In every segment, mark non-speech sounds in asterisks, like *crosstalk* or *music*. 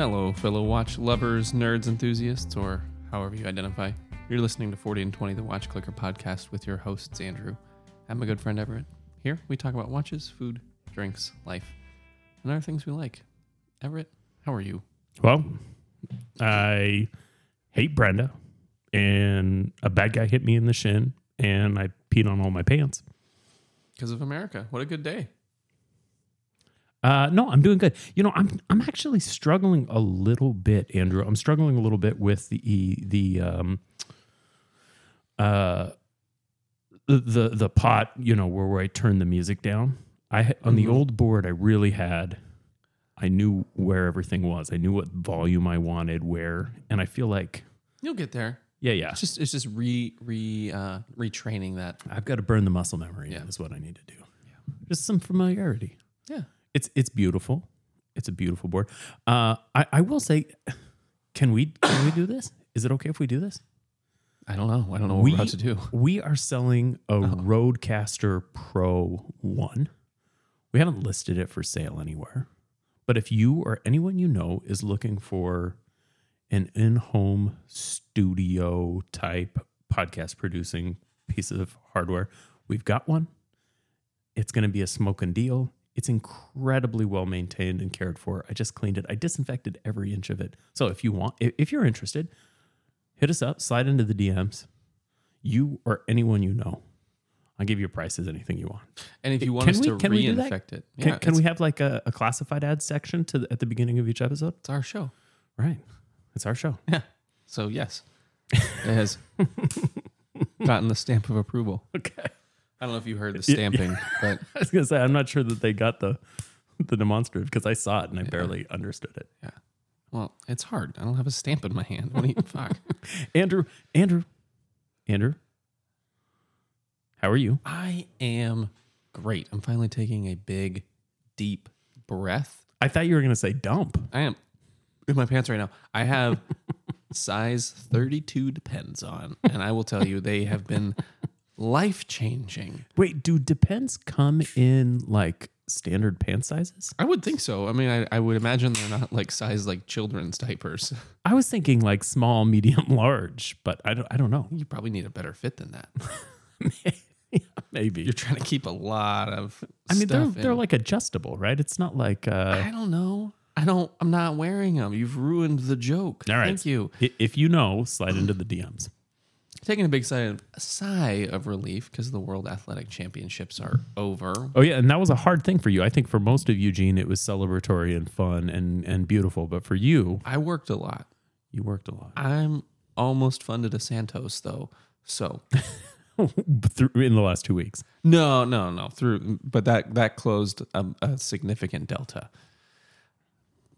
Hello, fellow watch lovers, nerds, enthusiasts, or however you identify. You're listening to 40 and 20, the Watch Clicker podcast with your hosts, Andrew. I'm my good friend Everett. Here, we talk about watches, food, drinks, life, and other things we like. Everett, how are you? Well, I hate Brenda, and a bad guy hit me in the shin, and I peed on all my pants. Because of America. What a good day. Uh, no, I'm doing good. You know, I'm I'm actually struggling a little bit, Andrew. I'm struggling a little bit with the the um uh the the, pot. You know, where, where I turn the music down. I on the Mhm. old board, I really had. I knew where everything was. I knew what volume I wanted, where, and I feel like, You'll get there. yeah, yeah. It's just it's just re re uh retraining that. I've got to burn the muscle memory. Yeah. Is what I need to do. Just some familiarity. Yeah. It's it's beautiful. It's a beautiful board. Uh, I I will say, can we can we do this? Is it okay if we do this? I don't know. I don't know what We- we're about to do. *laughs* We are selling a RodeCaster Pro One. We haven't listed it for sale anywhere, but if you or anyone you know is looking for an in-home studio type podcast producing piece of hardware, we've got one. It's going to be a smoking deal. It's incredibly well maintained and cared for. I just cleaned it. I disinfected every inch of it. So if you want, if you're interested, hit us up, slide into the DMs. You or anyone you know. I'll give you a price as anything you want. And if you want Can us we- to can we do that? reinfect it, Can, yeah, can it's, we have like a, a classified ad section to the, at the beginning of each episode? it's our show. Right. It's our show. Yeah. So yes, it has *laughs* gotten the stamp of approval. Okay. I don't know if you heard the stamping, but *laughs* I was gonna say I'm not sure that they got the the demonstrative because I saw it and I barely understood it. yeah. Well, it's hard. I don't have a stamp in my hand. What do you fuck? *laughs* Andrew, Andrew, Andrew, how are you? I am great. I'm finally taking a big, deep breath. I thought you were gonna say dump. I am in my pants right now. I have *laughs* size 32 depends on, and I will tell you they have been life changing. Wait, do depends come in like standard pant sizes? I would think so. I mean, I, I would imagine they're not like size like children's diapers. *laughs* I was thinking like small, medium, *laughs* large, but I don't. I don't know. You probably need a better fit than that. *laughs* Maybe. You're trying to keep a lot of. I mean, they're stuff they're like adjustable, right? It's not like. uh I don't know. I don't. I'm not wearing them. You've ruined the joke. All right. Thank you. If you know, slide into the DMs. Taking a big sigh of, sigh of relief because the World Athletic Championships are over. Oh yeah, and that was a hard thing for you. I think for most of Eugene, it was celebratory and fun and and beautiful. But for you, I worked a lot. you worked a lot I'm almost funded a Santos though. So *laughs* through in the last two weeks. no, no, no. Through, but that that closed a, a significant delta.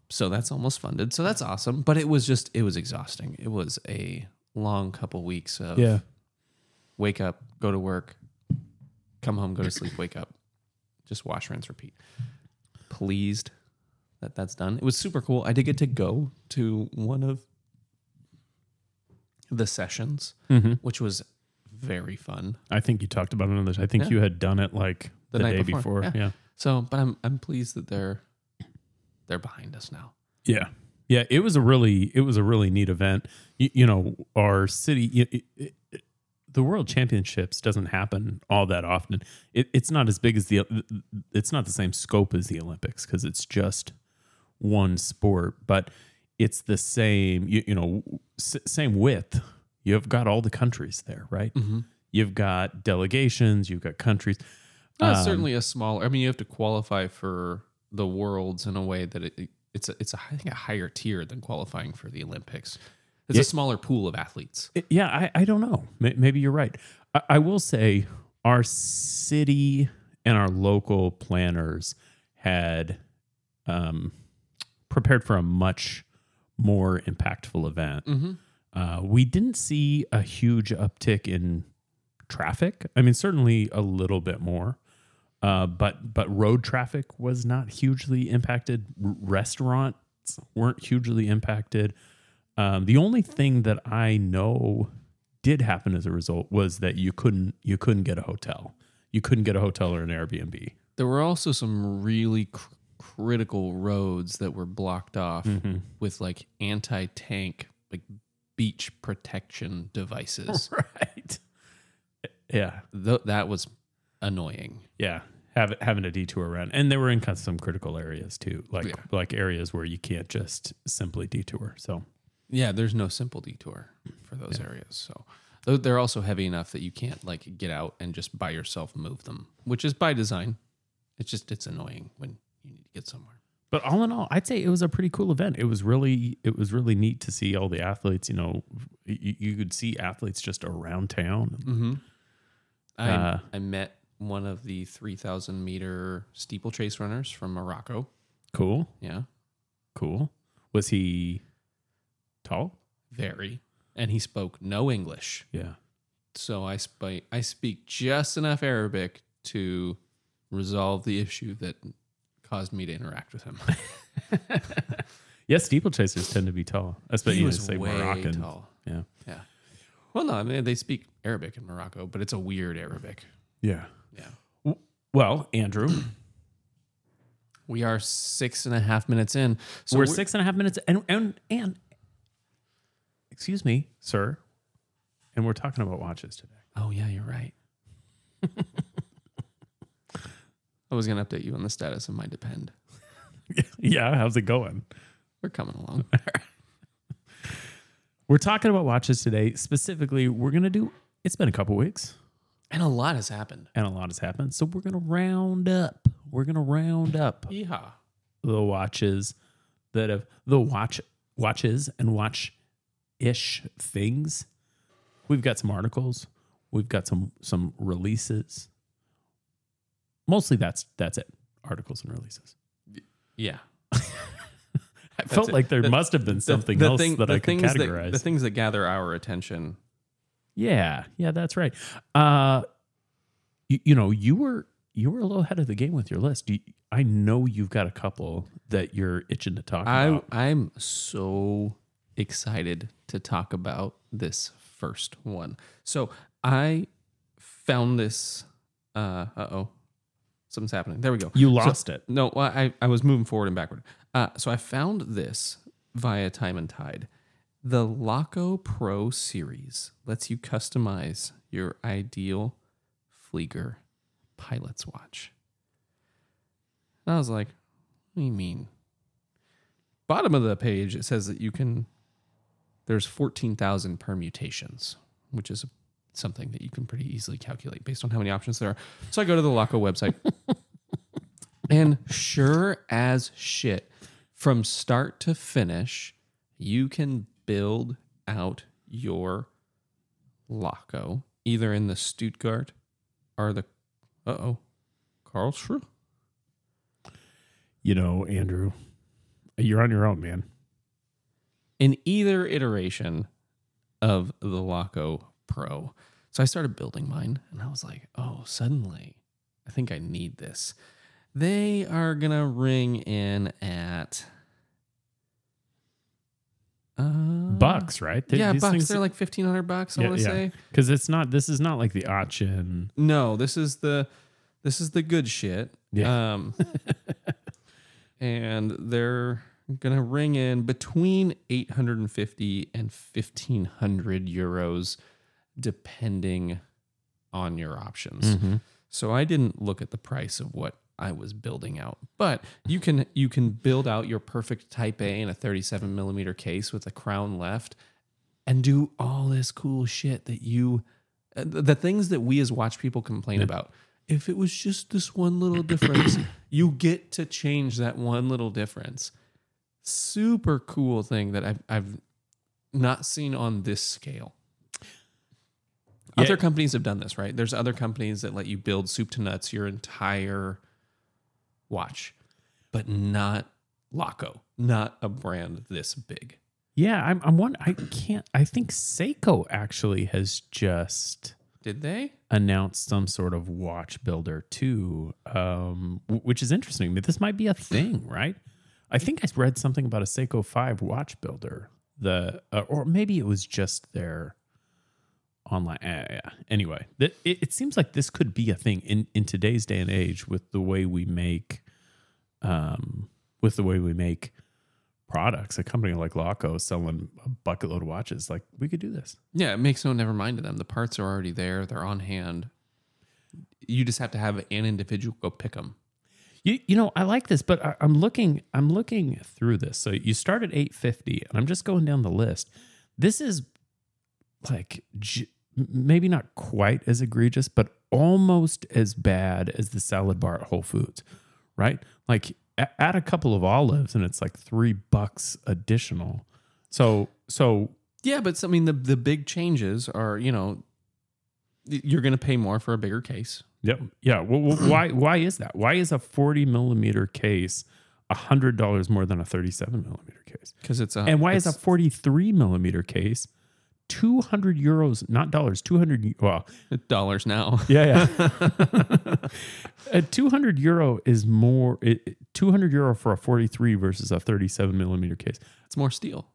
So that's almost funded. So that's awesome. But it was just it was exhausting. It was a long couple weeks of Yeah, wake up, go to work, come home, go to sleep, wake up, just wash, rinse, repeat. Pleased that that's done. It was super cool. I did get to go to one of the sessions, Mm-hmm. which was very fun. I think you talked about it on this. I think Yeah. you had done it like The the, night day before, before. yeah. yeah. So, but I'm I'm pleased that they're they're behind us now. Yeah. Yeah, it was a really it was a really neat event. You, you know, our city it, it, it- the World Championships doesn't happen all that often. It, it's not as big as the it's not the same scope as the Olympics because it's just one sport, but it's the same you, you know s- same width. You've got all the countries there, right? Mm-hmm. You've got delegations, you've got countries. That's Um, certainly a small. I mean, you have to qualify for the worlds in a way that it, it's a, it's a, I think a higher tier than qualifying for the Olympics. It's a smaller pool of athletes. It- yeah, I, I don't know. May- Maybe you're right. I, I will say our city and our local planners had um, prepared for a much more impactful event. Mm-hmm. Uh, we didn't see a huge uptick in traffic. I mean, certainly a little bit more, uh, but but road traffic was not hugely impacted. R- restaurants weren't hugely impacted. Um, the only thing that I know did happen as a result was that you couldn't you couldn't get a hotel. You couldn't get a hotel or an Airbnb. There were also some really cr- critical roads that were blocked off Mm-hmm. with like anti-tank like beach protection devices. *laughs* right. Yeah. Th- that was annoying. Yeah. Have, having a detour around. And they were in kind of some critical areas too, like Yeah. like areas where you can't just simply detour. So Yeah, there's no simple detour for those areas. So they're also heavy enough that you can't like get out and just by yourself move them, which is by design. It's just it's annoying when you need to get somewhere. But all in all, I'd say it was a pretty cool event. It was really, it was really neat to see all the athletes. You know, you, you could see athletes just around town. Mm-hmm. I Uh, I met one of the three thousand meter steeplechase runners from Morocco. Cool, Yeah, cool. Was he tall? very, and he spoke no English. Yeah. So I speak I speak just enough Arabic to resolve the issue that caused me to interact with him. *laughs* Yeah, steeplechasers tend to be tall, especially he you was say way Moroccan. tall. Yeah, Yeah. Well, no, I mean they speak Arabic in Morocco, but it's a weird Arabic. yeah. Yeah. Well, Andrew, We are six and a half minutes in. So we're six and a half minutes, and and and excuse me, sir, and we're talking about watches today. Oh yeah, you're right. *laughs* I was gonna update you on the status of my depend. *laughs* yeah, how's it going? We're coming along. *laughs* We're talking about watches today. Specifically, we're gonna do. It's been a couple weeks, and a lot has happened. and a lot has happened. So we're gonna round up. We're gonna round up Yeehaw. the watches that have the watch watches and watch ish things. We've got some articles. We've got some some releases. Mostly that's that's it. Articles and releases. Yeah. *laughs* I felt it. like there The- must have been something the else thing- that the I could categorize. That, the things that gather our attention. Yeah, yeah, that's right. Uh, you, you know, you were you were a little ahead of the game with your list. You, I know you've got a couple that you're itching to talk I about. I'm so excited to talk about this first one. So I found this. Uh oh, something's happening. There we go. You So- lost it. No, I I was moving forward and backward. Uh, so I found this via Time and Tide. The Laco Pro series lets you customize your ideal Flieger pilot's watch. And I was like, what do you mean? Bottom of the page, it says that you can, there's 14,000 permutations, which is something that you can pretty easily calculate based on how many options there are. So I go to the Laco website. *laughs* and sure as shit, from start to finish, you can build out your Laco either in the Stuttgart or the, uh oh, Karlsruhe. You know, Andrew, you're on your own, man. in either iteration of the Laco Pro. So I started building mine and I was like, oh, suddenly I think I need this. They are going to ring in at uh, Bucks, right? Th- Yeah, these bucks. things- They're like 1500 bucks, I Yeah, want to yeah. say. because it's not. This is not like the auction. No, this is the this is the good shit. Yeah. Um *laughs* and they're gonna ring in between 850 and 1500 euros depending on your options. Mm-hmm. So I didn't look at the price of what I was building out, but you can you can build out your perfect Type A in a 37 millimeter case with a crown left, and do all this cool shit that you, uh, the things that we as watch people complain about. If it was just this one little *clears throat* difference, you get to change that one little difference. Super cool thing that I've I've not seen on this scale. Yeah. Other companies have done this, right? There's other companies that let you build soup to nuts your entire watch, but not Laco, not a brand this big. Yeah, I'm. I'm one. I can't. I think Seiko actually has just Did they? announced some sort of watch builder too, um, which is interesting. This might be a thing, right? I think I read something about a Seiko Five watch builder. The uh, or maybe it was just their online. Uh, yeah. Anyway, that it, it seems like this could be a thing in in today's day and age with the way we make um, with the way we make products. A company like Laco selling a bucket load of watches, like we could do this. Yeah, it makes no never mind to them. The parts are already there; they're on hand. You just have to have an individual go pick them. You, you know, I like this, but I, I'm looking, I'm looking through this. So you start at 850 and I'm just going down the list. This is like j- maybe not quite as egregious, but almost as bad as the salad bar at Whole Foods, right? Like add a couple of olives and it's like three bucks additional. So, so Yeah, but I mean, the the big changes are you know, you're going to pay more for a bigger case. Yep. Yeah. Well, well, why? Why is that? Why is a forty millimeter case a hundred dollars more than a thirty-seven millimeter case? because it's a And why is a forty-three millimeter case two hundred euros, not dollars, two hundred? Well, dollars now? *laughs* yeah, yeah. a two hundred euro is more. Two hundred euro for a forty-three versus a thirty-seven millimeter case. It's more steel.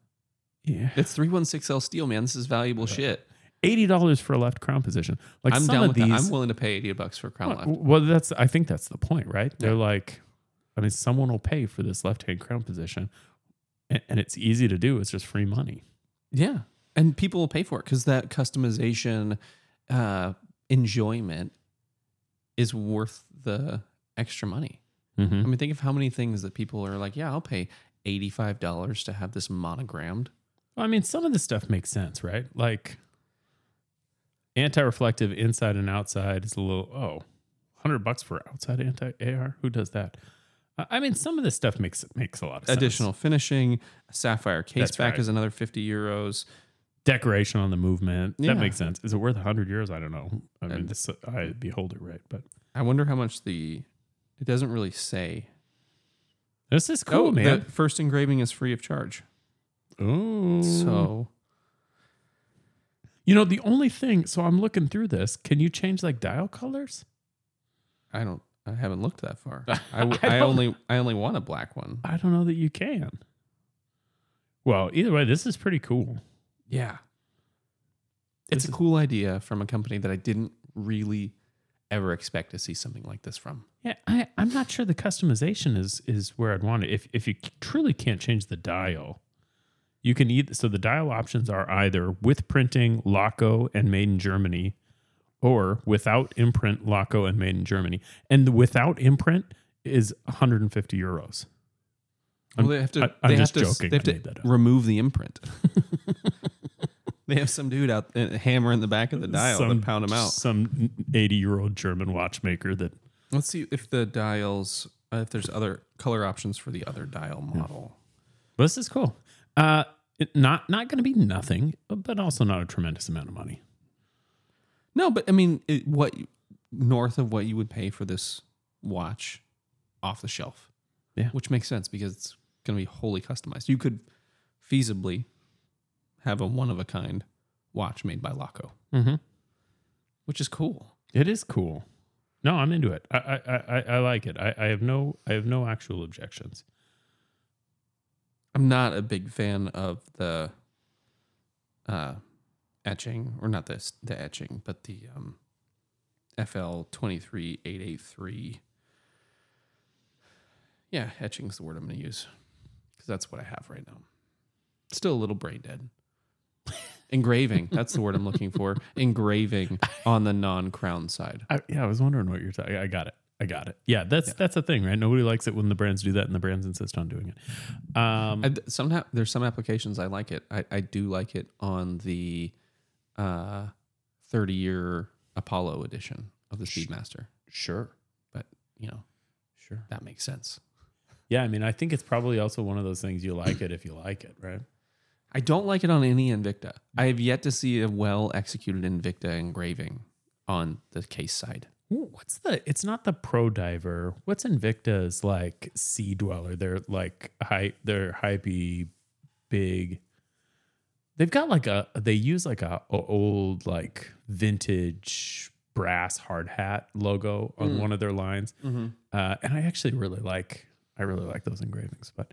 Yeah. It's three one six L steel, man. This is valuable shit. Eighty dollars for a left crown position. Like I'm some of these. that. I'm willing to pay eighty bucks for a crown Well, left. well, that's I think that's the point, right? They're like, I mean, someone will pay for this left hand crown position, and, and it's easy to do. It's just free money. Yeah, and people will pay for it because that customization uh, enjoyment is worth the extra money. Mm-hmm. I mean, think of how many things that people are like, yeah, I'll pay eighty five dollars to have this monogrammed. Well, I mean, some of this stuff makes sense, right? Like anti-reflective inside and outside is a little oh, hundred bucks for outside anti AR. Who does that? I- I mean, some of this stuff makes makes a lot of sense. Additional finishing, sapphire case That's back right. is another fifty euros. Decoration on the movement. Yeah. That makes sense. Is it worth hundred euros? I don't know. I mean, And- this I beholder, right? But I wonder how much the. It doesn't really say. this is cool, oh, man. the first engraving is free of charge. Oh, So You know, the only thing, so I'm looking through this. Can you change like dial colors? I don't. I haven't looked that far. *laughs* I, don't- only. I only want a black one. I don't know that you can. Well, either way, this is pretty cool. Yeah. It's This a cool idea from a company that I didn't really ever expect to see something like this from. Yeah, I, I'm not sure the customization is is where I'd want it. If if you truly can't change the dial, you can either so the dial options are either with printing, Laco, and made in Germany, or without imprint, Laco, and made in Germany. And the without imprint is 150 euros. I'm- Well, they have to. I- I'm they just have to, joking. They have to remove the imprint. *laughs* they have some dude out uh, hammer in the back of the dial to pound them out. Some 80 year old German watchmaker that Let's see if the dials. Uh, if there's other color options for the other dial model. this is cool. Uh, it, not not going to be nothing, but also not a tremendous amount of money. No, but I mean, it, what north of what you would pay for this watch off the shelf? Yeah. which makes sense because it's going to be wholly customized. You could feasibly have a one of a kind watch made by Laco, Mm-hmm. which is cool. It is cool. No, I'm into it. I I I, I like it. I, I have no I have no actual objections. I'm not a big fan of the uh, etching, or not this the etching, but the um, FL twenty three eight eight three. Yeah, etching's the word I'm going to use because that's what I have right now. Still a little brain dead. Engraving, that's the word I'm looking for. *laughs* Engraving on the non crown side. I, yeah, I was wondering what you're talking. I got it. I got it. Yeah, that's that's a thing, right? Nobody likes it when the brands do that, and the brands insist on doing it. Um, I, somehow there's some applications I like it. I, I do like it on the uh, 30 year Apollo edition of the Speedmaster, sure, but you know sure. that makes sense. Yeah, I mean, I think it's probably also one of those things you like it if you like it, right? I don't like it on any Invicta. I have yet to see a well executed Invicta engraving on the case side. Ooh, What's the? It's not the Pro Diver. What's Invicta's like Sea Dweller? They're like high. They're hypey, big. They've got like a. They use like a, a old like vintage brass hard hat logo on Mm. one of their lines, Mm-hmm. uh, and I actually really like. I really like those engravings. But,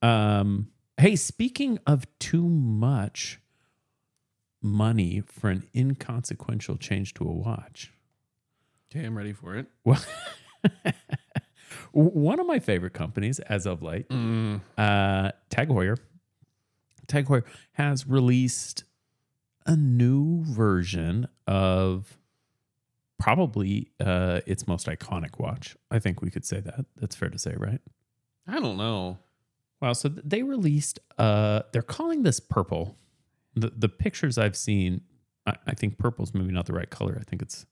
um, hey, speaking of too much money for an inconsequential change to a watch. Okay, I'm ready for it. Well, *laughs* One of my favorite companies as of late, Mm, uh, Tag Heuer. Tag Heuer has released a new version of probably uh, its most iconic watch. I think we could say that. That's fair to say, right? I don't know. Well, so they released. Uh, they're calling this purple. The the pictures I've seen, I, I think purple's maybe not the right color. I think it's,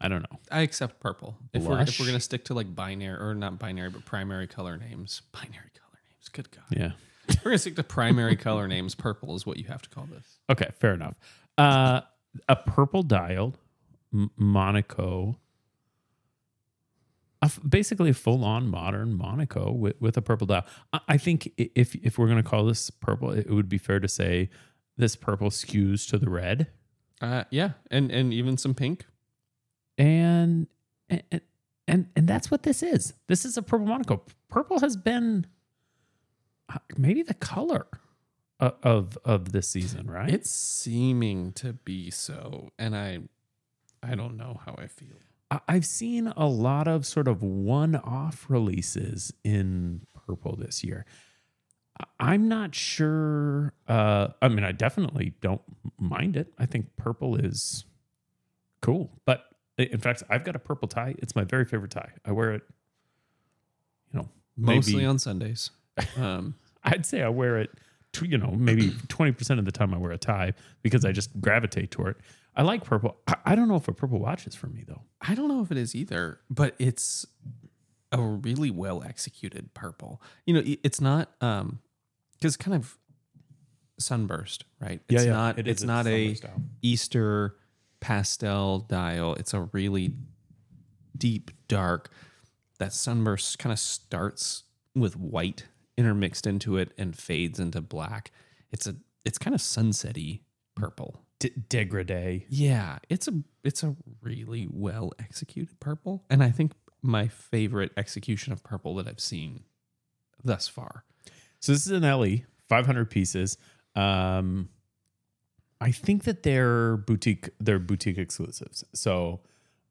I don't know. I accept purple. If we're if we're gonna stick to like binary or not binary, but primary color names. Binary color names. Good God. Yeah. We're gonna stick to primary color names. Purple is what you have to call this. Okay, fair enough. Uh, a purple dialed M- Monaco, a basically a full on modern Monaco with, with a purple dial. I, I think if if we're gonna call this purple, it would be fair to say this purple skews to the red, Uh, yeah, and and even some pink. and and and and that's what this is. This is a purple Monaco. Purple has been uh, maybe the color of of this season, right? It's seeming to be so, and I, I don't know how I feel. I've seen a lot of sort of one-off releases in purple this year. I'm not sure. Uh, I mean, I definitely don't mind it. I think purple is cool. But in fact, I've got a purple tie. It's my very favorite tie. I wear it. You know, Mostly maybe on Sundays. *laughs* Um, I'd say I wear it. tw- You know, maybe *clears throat* twenty percent of the time I wear a tie because I just gravitate toward it. I like purple. I, I don't know if a purple watch is for me though. I don't know if it is either, but it's a really well executed purple. You know, it's not um because kind of sunburst, right? It's not It is it's not a style. Easter pastel dial. It's a really deep dark. That sunburst kind of starts with white intermixed into it and fades into black. It's a it's kind of sunsetty purple. D- degradé. Yeah, it's a it's a really well executed purple, and I think my favorite execution of purple that I've seen thus far. So this is an LE, 500 pieces. Um, I think that they're boutique, they're boutique exclusives. So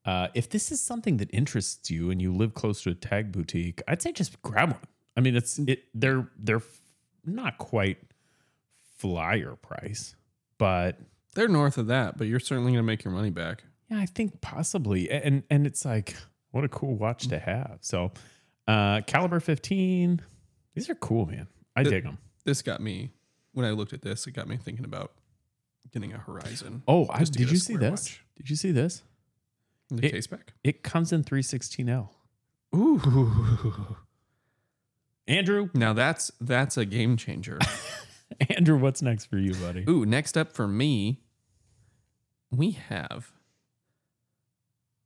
uh, if this is something that interests you and you live close to a tag boutique, I'd say just grab one. I mean, it's it they're they're f- not quite flyer price, but They're north of that, but you're certainly going to make your money back. yeah, I think possibly. And and it's like what a cool watch to have. So uh, caliber 15, these are cool, man. I The- dig them. This got me when I looked at this. It got me thinking about getting a Horizon. Oh, I, did you see this? watch. Did you see this? The It- case back. It comes in 316L. Ooh, Andrew, now that's that's a game changer. *laughs* Andrew, what's next for you, buddy? Ooh, next up for me, we have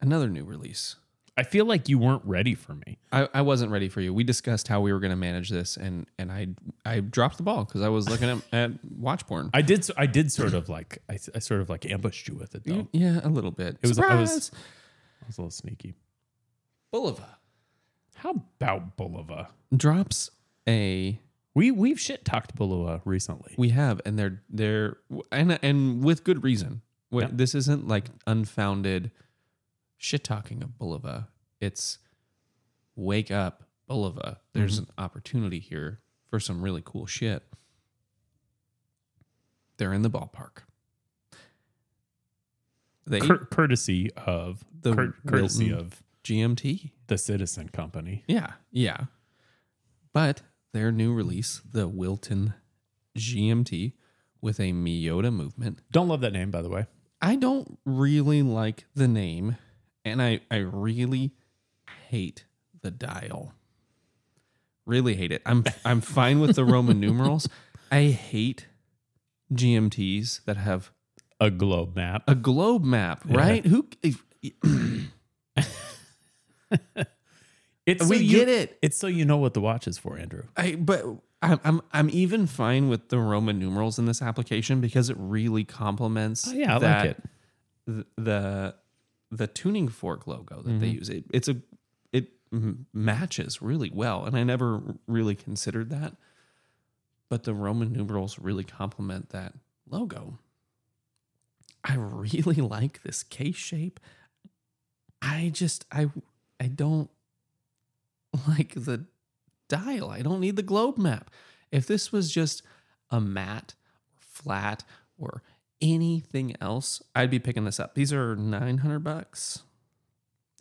another new release. I feel like you weren't ready for me. I, I wasn't ready for you. We discussed how we were going to manage this, and and I I dropped the ball because I was looking at, at watch porn. I did. I did sort of like. I, I sort of like ambushed you with it though. Mm, yeah, a little bit. It was- I was- I was a little sneaky. Bulova How about Bulova? drops a. We we've shit talked Bulova recently. We have, and they're they're and and with good reason. Wh- Yep. This isn't like unfounded shit talking of Bulova. It's wake up, Bulova. There's Mm-hmm. an opportunity here for some really cool shit. They're in the ballpark. They Cour- courtesy of The cour- courtesy Wilton- of GMT. the Citizen Company. Yeah, yeah. But their new release, the Wilton GMT, with a Miyota movement. Don't love that name, by the way. I don't really like the name, and I, I really hate the dial. Really hate it. I'm *laughs* I'm fine with the Roman numerals. I hate GMTs that have A globe map. a globe map, right? Who *laughs* It's we you, get it. It's so you know what the watch is for, Andrew. I but I'm I'm I'm even fine with the Roman numerals in this application because it really complements. Oh, yeah, I like it. th- The the tuning fork logo that they Mm-hmm. use it it's a it m- matches really well, and I never really considered that. But the Roman numerals really complement that logo. I really *laughs* like this case shape. I just I I don't *laughs* like the dial. I don't need the globe map. If this was just a matte, flat, or anything else, I'd be picking this up. These are 900 bucks.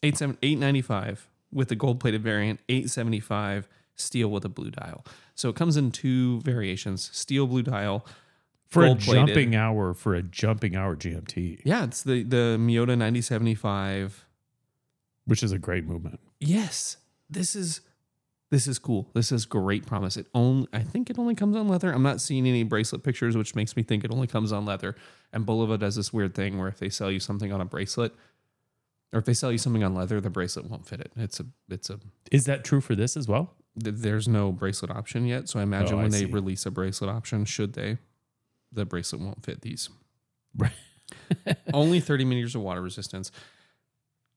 895 with the gold plated variant, 875 steel with a blue dial. So it comes in two variations, steel blue dial For a jumping hour, for a jumping hour GMT, Yeah, it's the the Miyota 9075 which is a great movement. yes this is this is cool. This is great promise. It only i think it only comes on leather. I'm not seeing any bracelet pictures which makes me think it only comes on leather. And Bulova does this weird thing where if they sell you something on a bracelet or if they sell you something on leather the bracelet won't fit it. It's a it's a Is that true for this as well? th- there's no bracelet option yet. So i imagine Oh, I when they see. release a bracelet option should they the bracelet won't fit these. Right. *laughs* only 30 meters of water resistance.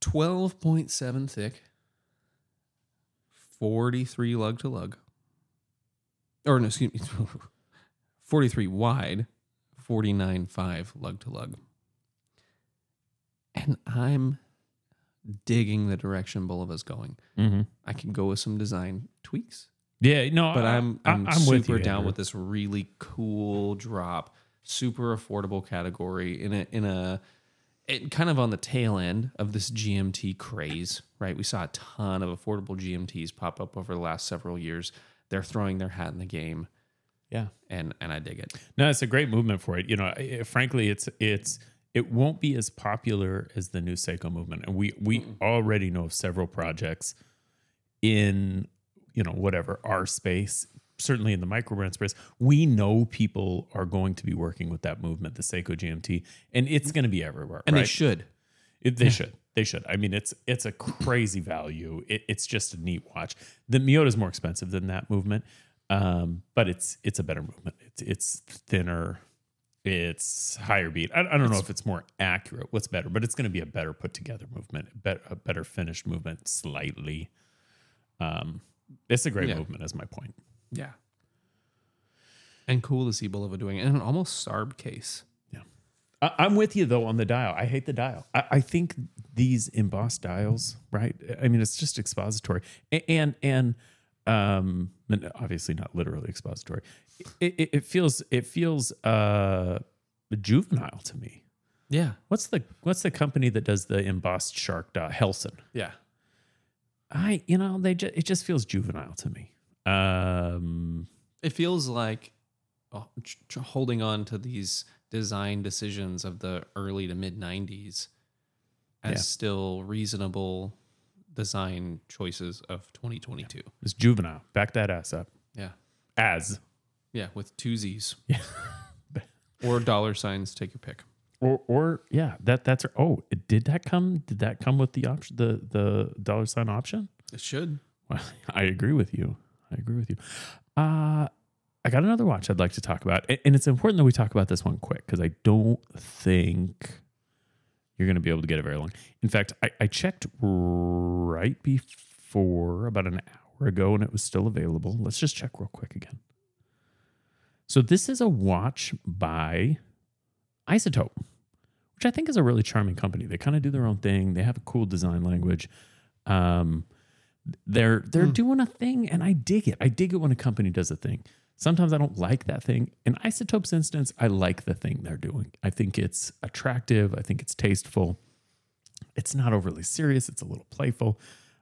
12.7 thick 43 lug to lug or no excuse me *laughs* 43 wide 49.5 lug to lug and i'm digging the direction Bulova's going Mm-hmm. i can go with some design tweaks Yeah, no, but I- I'm I- I'm, I'm super with you, down Andrew. with this really cool drop, super affordable category in a in a it kind of on the tail end of this GMT craze, right? We saw a ton of affordable GMTs pop up over the last several years. They're throwing their hat in the game, Yeah. and and I dig it. No, it's a great movement for it. You know, I- frankly, it's it's it won't be as popular as the new Seiko movement, and we we already know of several projects in you know whatever our space, certainly in the microbrand space. We know people are going to be working with that movement, the Seiko GMT, and it's going to be everywhere. And right? they should. It, they should. They should. I mean, it's it's a crazy value. It, it's just a neat watch. The Miyota is more expensive than that movement, um, but it's it's a better movement. It's it's thinner. It's higher beat. I, I don't know if it's more accurate. What's better? But it's going to be a better put together movement, a better, a better finished movement, slightly. Um, it's a great Yeah. movement. Is my point. Yeah. And cool to see Bulova doing it in an almost Sarb case. I, I'm with you though on the dial. I hate the dial. I, I think these embossed dials, right? I mean, it's just expository, and and um, obviously not literally expository. It, it, it feels it feels uh juvenile to me. Yeah. What's the what's the company that does the embossed shark dial? Helson. Yeah. I you know they just it just feels juvenile to me. Um, It feels like oh, holding on to these design decisions of the early to mid 90s as Yeah. still reasonable design choices of 2022. it's juvenile. Back that ass up. Yeah. As Yeah. With two Z's yeah. *laughs* or dollar signs. Take your pick. Or, or yeah, that that's oh, did that come? Did that come with the option, the the dollar sign option? It should. Well, *laughs* I agree with you. I agree with you. Uh I got another watch I'd like to talk about, and it's important that we talk about this one quick because I don't think you're going to be able to get it very long. In fact, I, I checked right before about an hour ago, and it was still available. Let's just check real quick again. So this is a watch by Isotope, which I think is a really charming company. They kind of do their own thing. They have a cool design language. Um, they're they're mm. doing a thing, and I dig it. I dig it when a company does a thing. Sometimes I don't like that thing. In Isotope's instance, I like the thing they're doing. I think it's attractive. I think it's tasteful. It's not overly serious. It's a little playful.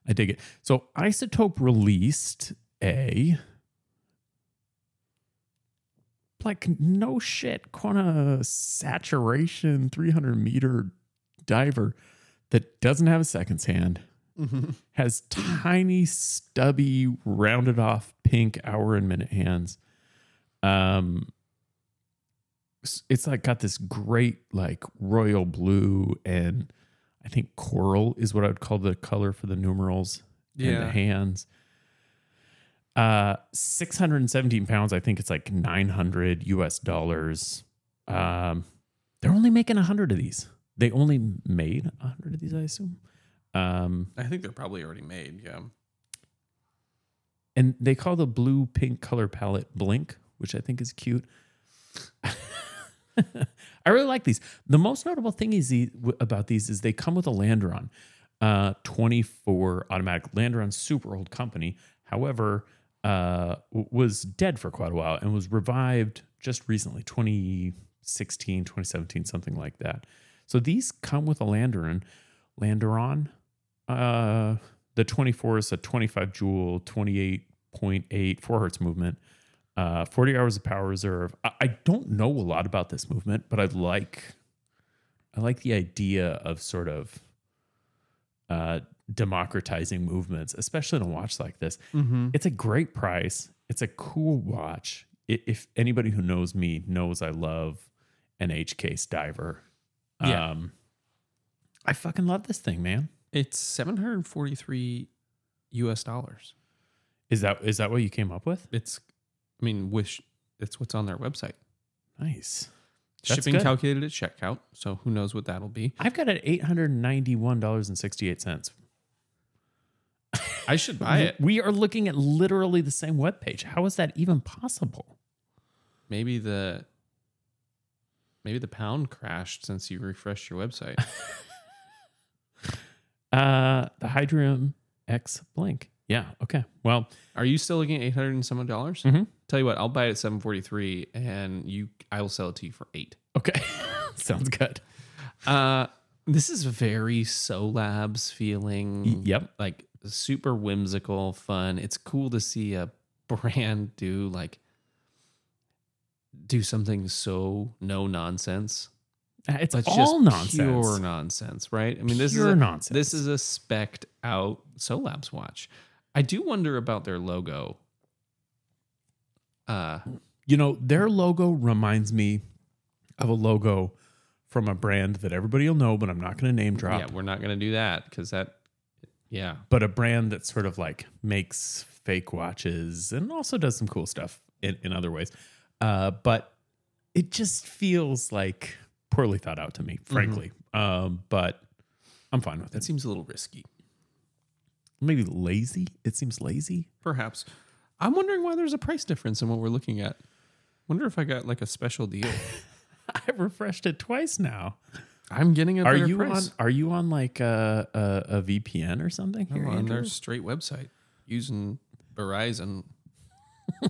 I dig it. So Isotope released a like no shit of saturation 300 meter diver that doesn't have a seconds hand has tiny stubby rounded off pink hour and minute hands. Um it's like got this great like royal blue and i think coral is what i would call the color for the numerals and the hands. Uh 617 pounds i think it's like 900 us dollars. Um they're only making 100 of these. They only made 100 of these i assume um I think they're probably already made. Yeah. and they call the blue pink color palette blink which i think is cute *laughs* i really like these the most notable thing is the, about these is they come with a Landeron, Uh, 24 automatic Landeron, super old company. However, uh, was dead for quite a while and was revived just recently, 2016, 2017, something like that. So these come with a Landeron. Landeron, uh, the 24 is a 25 jewel, 28.8 4 hertz movement, uh, 40 hours of power reserve. I, I don't know a lot about this movement, but I like I like the idea of sort of uh, democratizing movements, especially in a watch like this. Mm-hmm. It's a great price. It's a cool watch. If anybody who knows me knows I love an H case diver. Yeah. Um, I fucking love this thing, man. It's 743 US dollars. Is that is that what you came up with? It's, I mean, wish it's what's on their website. Nice. That's Shipping good. calculated at checkout. So who knows what that'll be. I've got it eight hundred ninety one dollars and sixty eight cents. I should buy it. We are looking at literally the same webpage. How is that even possible? Maybe the, maybe the pound crashed since you refreshed your website. *laughs* Uh, the Hydrium X Blink. Yeah. Okay. Well, Are you still looking at 800 and some dollars? Mhm. Tell you what, I'll buy it at 743 and you, I will sell it to you for eight. okay. *laughs* Sounds good. Uh, this is very Solabs feeling. Yep. Like super whimsical, fun. It's cool to see a *laughs* brand do like do something so no nonsense. Uh, It's But all just nonsense. pure nonsense, right? I mean, this Pure is a, nonsense. This is a specked out Solabs watch. I do wonder about their logo. Uh, You know, their logo reminds me of a logo from a brand that everybody will know, but I'm not going to name drop. yeah, we're not gonna do that because that, yeah, But a brand that sort of like makes fake watches and also does some cool stuff in, in other ways. Uh, but it just feels like poorly thought out to me, frankly. Um, but I'm fine with that it. seems a little risky. Maybe lazy. It seems lazy. Perhaps. I'm wondering why there's a price difference in what we're looking at. Wonder if I got like a special deal. *laughs* I've refreshed it twice now. I'm getting a Are you price. on? Are you on like a, a, a VPN or something? I'm Here, on Andrew? their straight website using Verizon. *laughs*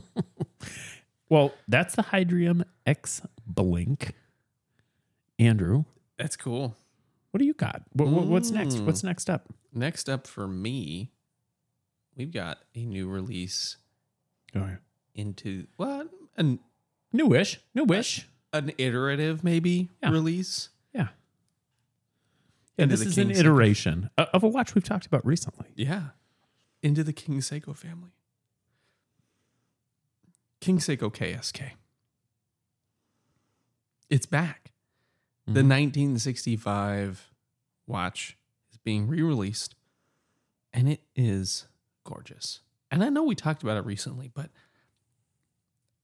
Well, that's the Hydrium X Blink. Andrew, That's cool. what do you got? What, what- what's next? Mm. What's next up? Next up for me, we've got a new release Oh, yeah. into what an Newish, newish. an iterative maybe Yeah. release. Yeah. Yeah, Into this the is an King Seiko- iteration o- of a watch we've talked about recently. Yeah. Into the King Seiko family. King Seiko KSK. It's back. The Mhm. 1965 watch is being re released and it is gorgeous. And I know we talked about it recently, but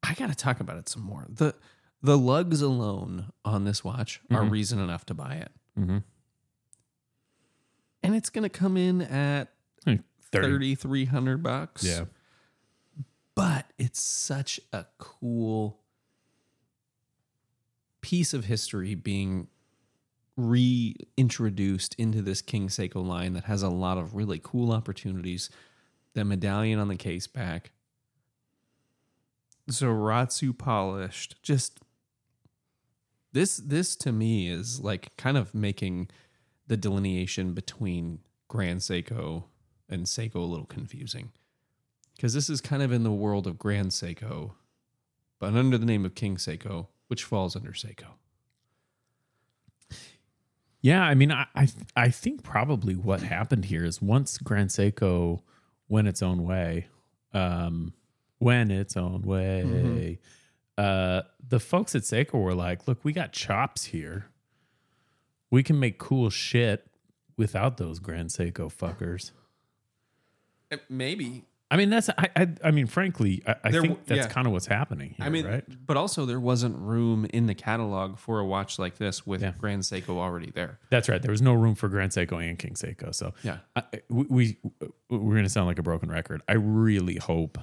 I got to talk about it some more. The the lugs alone on this watch are Mhm. reason enough to buy it. Mhm. And it's going to come in at Hmm, 30. 3300 bucks. Yeah. But it's such a cool piece of history being reintroduced into this King Seiko line that has a lot of really cool opportunities. The medallion on the case back, Zaratsu polished, just this this to me is like kind of making the delineation between Grand Seiko and Seiko a little confusing. Because this is kind of in the world of Grand Seiko, but under the name of King Seiko, which falls under Seiko. Yeah, I mean, I, I I think probably what happened here is once Grand Seiko went its own way, um, went its own way, uh, the folks at Seiko were like, "Look, we got chops here. We can make cool shit without those Grand Seiko fuckers." Eh, Maybe. I mean, that's I I, I mean, frankly, I, I There think that's yeah. kind of what's happening here, I mean, right? but also there wasn't room in the catalog for a watch like this with Yeah. Grand Seiko already there. That's right. There was no room for Grand Seiko and King Seiko, so Yeah. I, we, we we're going to sound like a broken record. I really hope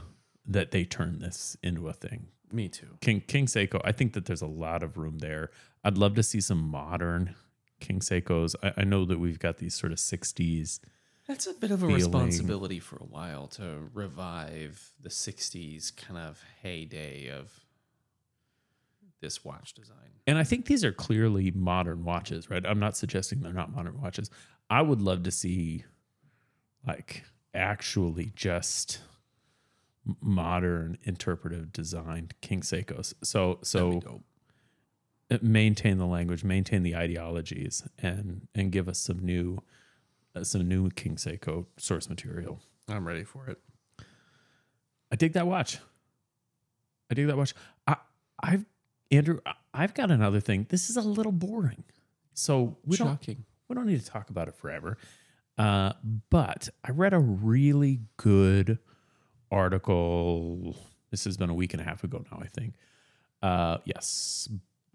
that they turn this into a thing. Me too. King King Seiko, I think that there's a lot of room there. I'd love to see some modern King Seikos. I, I know that we've got these sort of 60s. That's a bit of a feeling. responsibility for a while to revive the 60s kind of heyday of this watch design. And I think these are clearly modern watches, right? I'm not suggesting they're not modern watches. I would love to see like actually just modern interpretive designed King Seikos. So so maintain the language, maintain the ideologies, and and give us some new some new King Seiko source material. I'm ready for it. I dig that watch. I dig that watch. I I've Andrew, I've got another thing. This is a little boring. So we don't we don't need to talk about it forever. Uh, but I read a really good article. This has been a week and a half ago now, I think. Uh, yes,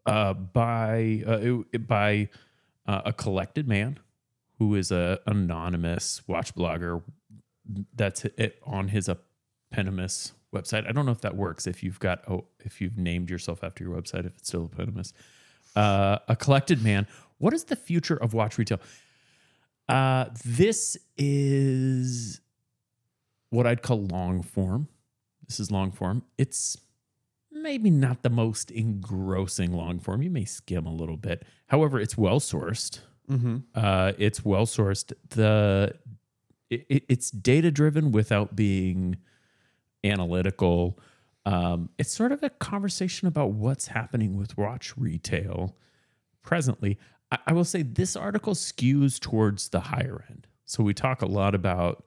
uh, by uh, it- by uh, a collected man who is a anonymous watch blogger. That's it on his eponymous website. I don't know if that works if you've got oh if you've named yourself after your website if it's still eponymous. Uh, a collected man. What is the future of watch retail? Uh, this is what I'd call long form. This is long form. It's maybe not the most engrossing long form. You may skim a little bit. However, it's well sourced. Mm-hmm. Uh, it's well sourced. The it, it- it's data driven without being analytical. Um, it's sort of a conversation about what's happening with watch retail presently. I, I will say this article skews towards the higher end. So we talk a lot about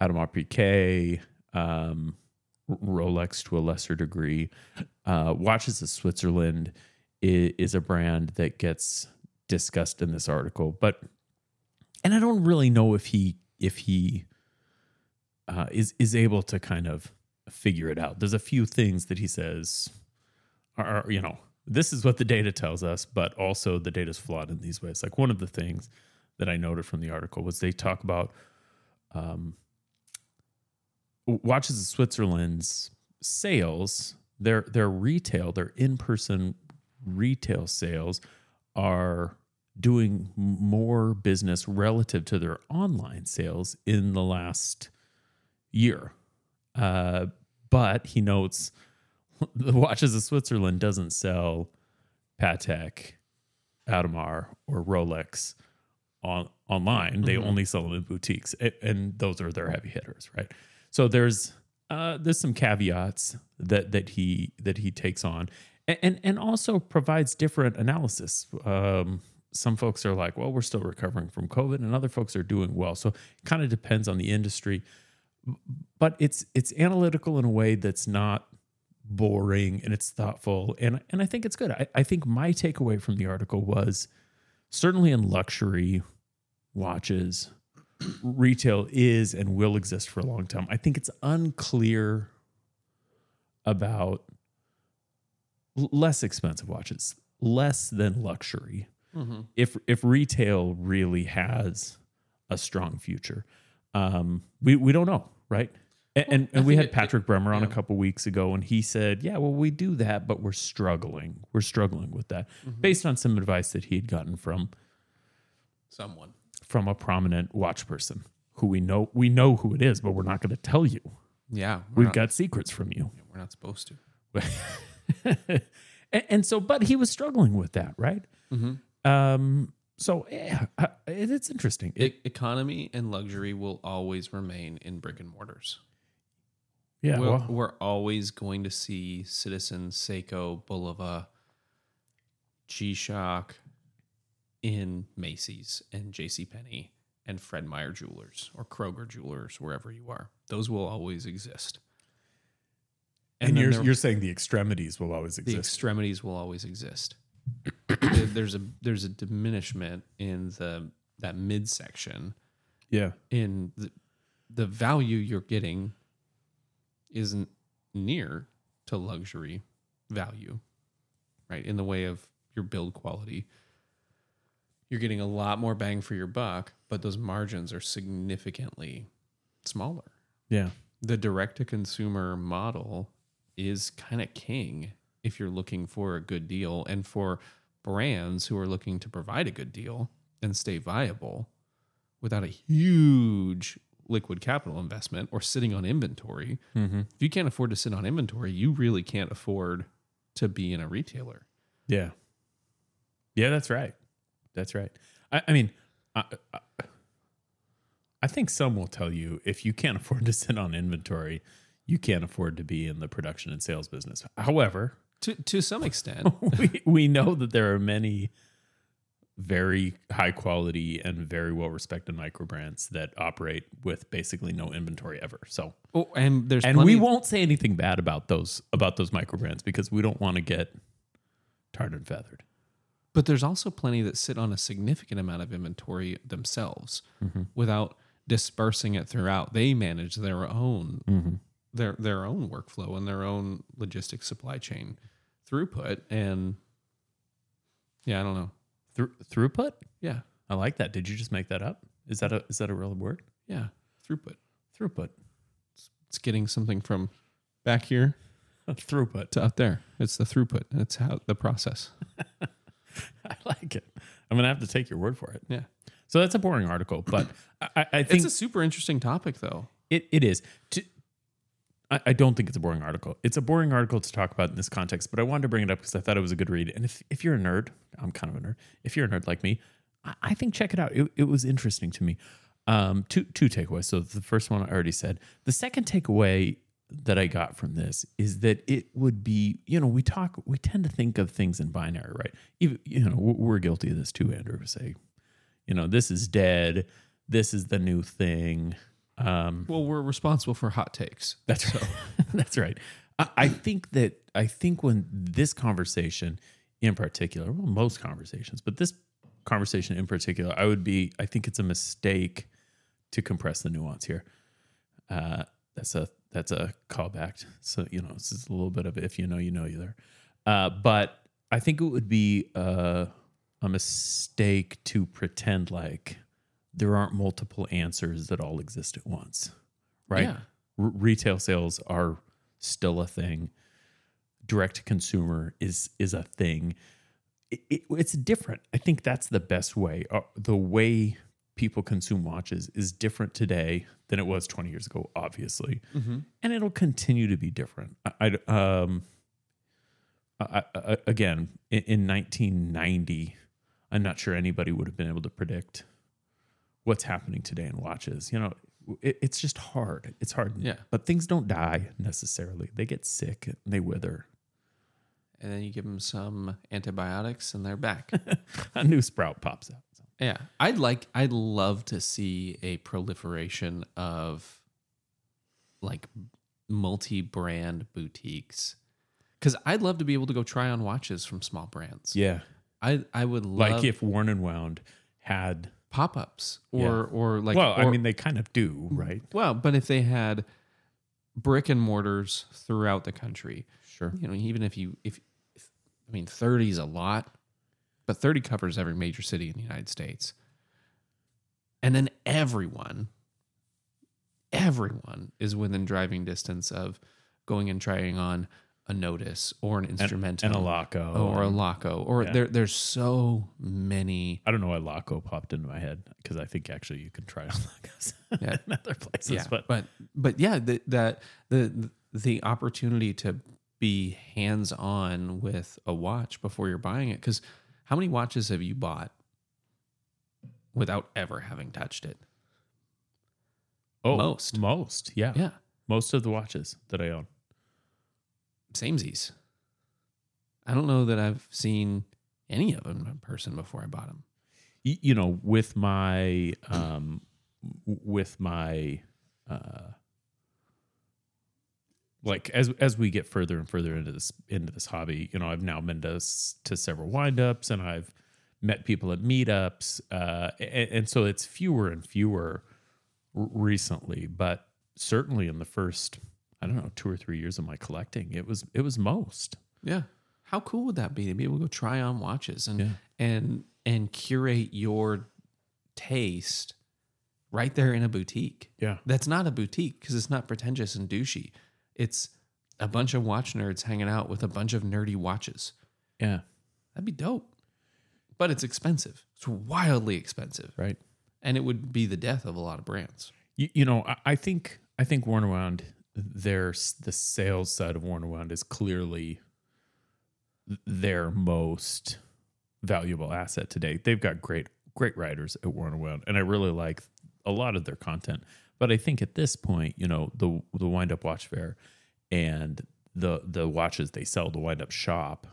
Audemars Piguet, um, Rolex to a lesser degree. Uh, Watches of Switzerland is, is a brand that gets discussed in this article, but and I don't really know if he if he uh, is is able to kind of figure it out. There's a few things that he says are, you know this is what the data tells us, but also the data is flawed in these ways. Like one of the things that I noted from the article was they talk about um, watches of Switzerland's sales, their their retail, their in person retail sales are doing more business relative to their online sales in the last year. Uh, but he notes *laughs* the watches of Switzerland doesn't sell Patek, Audemars, or Rolex on online. They Mhm. only sell them in boutiques, and those are their heavy hitters, right? So there's uh, there's some caveats that that he that he takes on, And and also provides different analysis. Um, some folks are like, well, we're still recovering from COVID, and other folks are doing well. So it kind of depends on the industry, but it's it's analytical in a way that's not boring and it's thoughtful, and and I think it's good. I, I think my takeaway from the article was certainly in luxury watches retail is and will exist for a long time. I think it's unclear about less expensive watches, less than luxury. Mm-hmm. If if retail really has a strong future, um, we we don't know, right? And and, and we had it- Patrick Bremer on a yeah. couple weeks ago, and he said, "Yeah, well, we do that, but we're struggling. We're struggling with that, Mm-hmm. based on some advice that he had gotten from Someone. from a prominent watch person who we know we know who it is, but we're not going to tell you. Yeah. We've not, got secrets from you. We're not supposed to. *laughs* *laughs* and, and so, but he was struggling with that, right? Mm-hmm. Um, so yeah, uh, it, it's interesting. It, economy and luxury will always remain in brick and mortars. yeah, we're, well, we're always going to see Citizen, Seiko, Bulova, G-Shock in Macy's and JCPenney and Fred Meyer Jewelers or Kroger Jewelers, wherever you are. Those will always exist. And, then you're you're saying the extremities will always exist. the extremities will always exist. *coughs* There's a there's a diminishment in the that midsection yeah, in the, the value you're getting isn't near to luxury value, right? In the way of your build quality, you're getting a lot more bang for your buck, but those margins are significantly smaller. yeah, The direct to consumer model is kind of king if you're looking for a good deal and for brands who are looking to provide a good deal and stay viable without a huge liquid capital investment or sitting on inventory. Mm-hmm. If you can't afford to sit on inventory, you really can't afford to be in a retailer. Yeah. Yeah, that's right. That's right. I, I mean, I, I, I think some will tell you if you can't *laughs* afford to sit on inventory, you can't afford to be in the production and sales business. However, To to some extent, *laughs* we, we know that there are many very high quality and very well respected micro brands that operate with basically no inventory ever. So, oh, and there's and we won't say anything bad about those about those micro brands because we don't want to get tarred and feathered. But there's also plenty that sit on a significant amount of inventory themselves mm-hmm. without dispersing it throughout. They manage their own mm-hmm. Their their own workflow and their own logistics supply chain throughput. And yeah, I don't know. Thru throughput? Yeah, I like that. Did you just make that up? Is that a is that a real word? yeah, throughput. Throughput. It's getting something from back here *laughs* throughput. to up there. It's the throughput. That's how the process. *laughs* I like it. I'm gonna have to take your word for it. Yeah, So that's a boring article, but I, I I it's a super interesting topic though. It it is. To, I, don't think it's a boring article. It's a boring article to talk about in this context, but I wanted to bring it up because I thought it was a good read. And if, if you're a nerd, I'm kind of a nerd. If you're a nerd like me, I, I think check it out. It, it was interesting to me. Um, two two takeaways. So the first one I already said. The second takeaway that I got from this is that it would be, you know, we talk, we tend to think of things in binary, right? Even, you know, we're guilty of this too, Andrew. Say, you know, this is dead. This is the new thing. Um, Well, we're responsible for hot takes. that's right. *laughs* That's right. I, I think that I think when this conversation in particular, well, most conversations, but this conversation in particular, I would be, I think it's a mistake to compress the nuance here. Uh, that's a that's a callback. So you know, this is a little bit of if you know, you know, you there. Uh, but I think it would be uh, a mistake to pretend like there aren't multiple answers that all exist at once, right? Yeah. R- retail sales are still a thing. Direct to consumer is is a thing. It, it- it's different. I think that's the best way. Uh, the way people consume watches is different today than it was 20 years ago, obviously, and it'll continue to be different. I, I um, I, I, again in, in 1990, I'm not sure anybody would have been able to predict what's happening today in watches. You know, it, it's just hard. It's hard. Yeah. But things don't die necessarily. They get sick and they wither. And then you give them some antibiotics and they're back. *laughs* A new sprout pops out. So, yeah. I'd like, I'd love to see a proliferation of like multi brand boutiques. Cause I'd love to be able to go try on watches from small brands. yeah. I, I would love Like if Worn and Wound had, pop ups or, Yeah. or like, well, I mean, they kind of do, right? well, but if they had brick and mortars throughout the country, Sure. you know, even if you, if, if I mean, 30 is a lot, but 30 covers every major city in the United States. And then everyone, everyone is within driving distance of going and trying on a notice or an instrumental And a Laco. Oh, or a Laco. Or Yeah. there, there's so many. I don't know why Laco popped into my head because I think actually you can try *laughs* on Lacos Yeah. *laughs* in other places. Yeah, but but but yeah, the, that the the opportunity to be hands on with a watch before you're buying it. Because how many watches have you bought without ever having touched it? oh, most. most, yeah, Yeah, most of the watches that I own. Samesies. I don't know that I've seen any of them in person before I bought them. y- you know with my um with my uh like as as we get further and further into this into this hobby you know i've now been to to several windups and i've met people at meetups uh and, and so it's fewer and fewer r- recently but certainly in the first i don't know two or three years of my collecting it was it was most Yeah. How cool would that be to be able to go try on watches and Yeah. and and curate your taste right there in a boutique? yeah That's not a boutique because it's not pretentious and douchey. It's a bunch of watch nerds hanging out with a bunch of nerdy watches. yeah That'd be dope. but it's expensive. It's wildly expensive, right. and it would be the death of a lot of brands. You, you know, I, I think I think Worn and Wound, their the sales side of Worn and Wound is clearly their most valuable asset today. They've got great great writers at Worn and Wound, and I really like a lot of their content. But I think at this point, you know, the the Wind Up Watch Fair and the the watches they sell, the Wind Up Shop,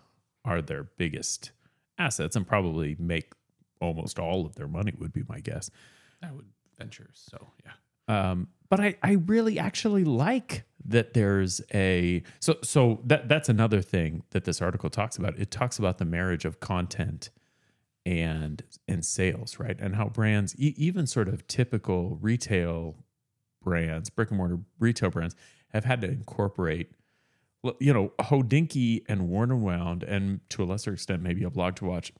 are their biggest assets, and probably make almost all of their money. Would be my guess. I would venture. So yeah. Um, but I, I really actually like that there's a so so that that's another thing that this article talks about. It talks about the marriage of content and and sales, right? And how brands, e- even sort of typical retail brands, brick and mortar retail brands, have had to incorporate, you know, Hodinkee and Worn and Wound, and to a lesser extent, maybe a blog to watch.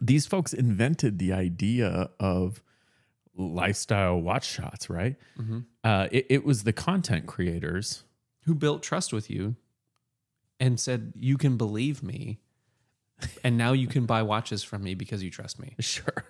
These folks invented the idea of lifestyle watch shots, right? Uh, it, it was the content creators. Who built trust with you and said you can believe me, and now you can buy watches from me because you trust me. *laughs* Sure.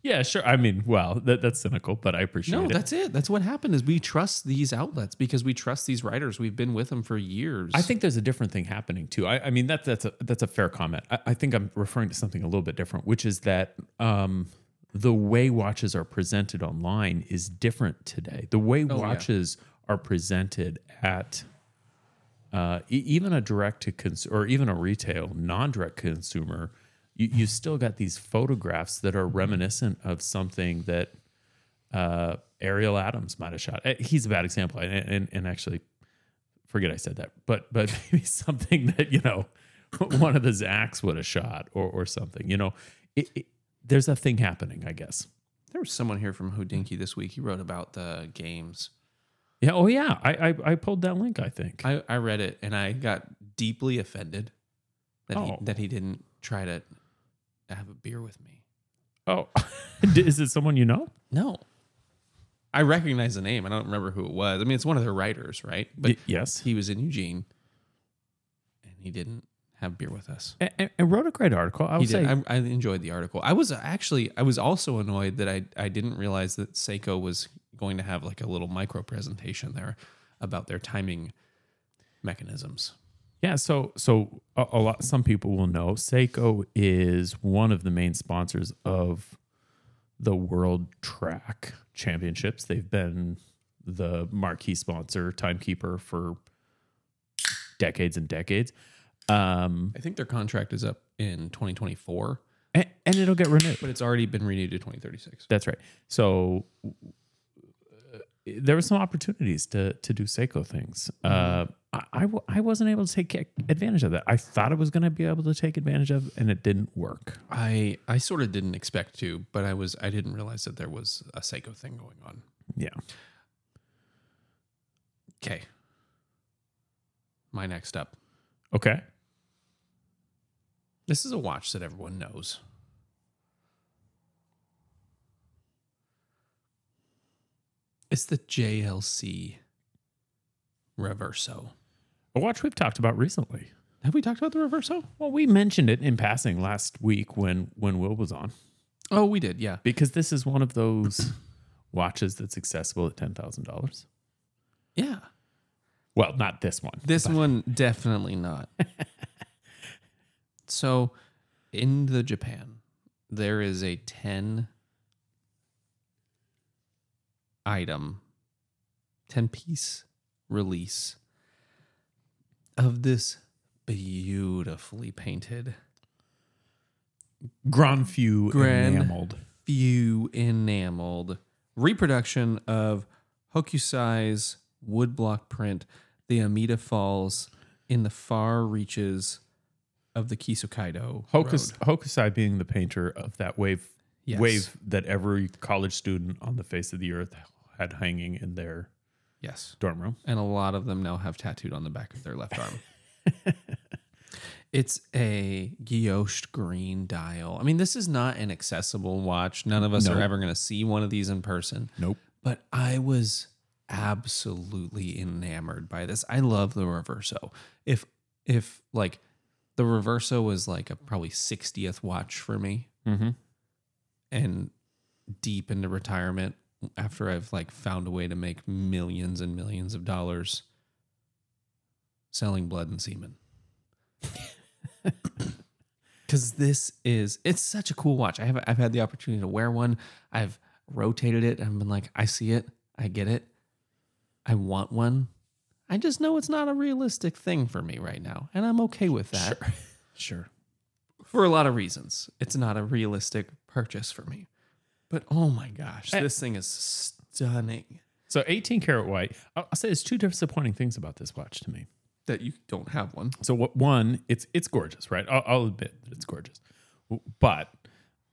Yeah, sure. I mean, well, that, that's cynical, but I appreciate No, it. No, that's it. That's what happened. Is we trust these outlets because we trust these writers. We've been with them for years. I think there's a different thing happening too. I, I mean, that's that's a that's a fair comment. I, I think I'm referring to something a little bit different, which is that um, the way watches are presented online is different today. The way Oh, yeah. watches are presented at uh, e- even a direct to consumer or even a retail non-direct consumer, you, you still got these photographs that are reminiscent of something that uh, Ariel Adams might have shot. Eh, He's a bad example, and, and, and actually, forget I said that, but but *laughs* maybe something that you know *laughs* one of the Zacks would have shot or or something. You know, it, it, there's a thing happening, I guess. there was someone here from Hodinkee this week. He wrote about the games. Yeah. Oh yeah. I I, I pulled that link. I think. I, I read it and I got deeply offended that he Oh. that he didn't try to have a beer with me. oh, *laughs* is it someone you know? No. I recognize the name. I don't remember who it was. I mean, it's one of their writers, right? But Y- yes. he was in Eugene and he didn't have beer with us. And, and- wrote a great article. I He did. I, I enjoyed the article. I was actually, I was also annoyed that I, I didn't realize that Seiko was going to have like a little micro presentation there about their timing mechanisms. Yeah, so so a, a lot. Some people will know Seiko is one of the main sponsors of the World Track Championships. They've been the marquee sponsor, timekeeper for decades and decades, um, I think their contract is up in 2024, and, and it'll get renewed. but it's already been renewed to 2036. That's right. So uh, there were some opportunities to to do Seiko things. Uh, I, I w- I wasn't able to take advantage of that. I thought I was going to be able to take advantage of, and it didn't work. I I sort of didn't expect to, but I was I didn't realize that there was a Seiko thing going on. Yeah. Okay. My next up. Okay. This is a watch that everyone knows. It's the JLC Reverso. A watch we've talked about recently. Have we talked about the Reverso? Well, we mentioned it in passing last week when when Will was on, Oh, we did. Yeah. because this is one of those watches that's accessible at ten thousand dollars. Yeah. Well, not this one. This one definitely not. *laughs* so, in the Japan, there is a 10 item, 10 piece release of this beautifully painted, Grand Feu Grand- enameled. few enameled reproduction of Hokusai's woodblock print, the Amida Falls in the far reaches of the Kisokaido. Hokus, Road. Hokusai being the painter of that wave Yes. wave that every college student on the face of the earth had hanging in their Yes. dorm room. And a lot of them now have tattooed on the back of their left arm. *laughs* it's a guilloche green dial. I mean, this is not an accessible watch. None of us No. are ever going to see one of these in person. Nope. but I was absolutely enamored by this. I love the Reverso. If if like the Reverso was like a probably 60th watch for me, Mm-hmm. and deep into retirement after I've like found a way to make millions and millions of dollars selling blood and semen. *laughs* Cuz this is it's such a cool watch. I have I've had the opportunity to wear one. I've rotated it and I've been like I see it. I get it. I want one. I just know it's not a realistic thing for me right now, and I'm okay with that Sure. *laughs* sure. for a lot of reasons. It's not a realistic purchase for me. But oh my gosh, Eh. this thing is stunning So 18 karat white. I'll, I'll say there's two disappointing things about this watch to me. that you don't have one. So what one, it's it's gorgeous, right? I'll, I'll admit that it's gorgeous, but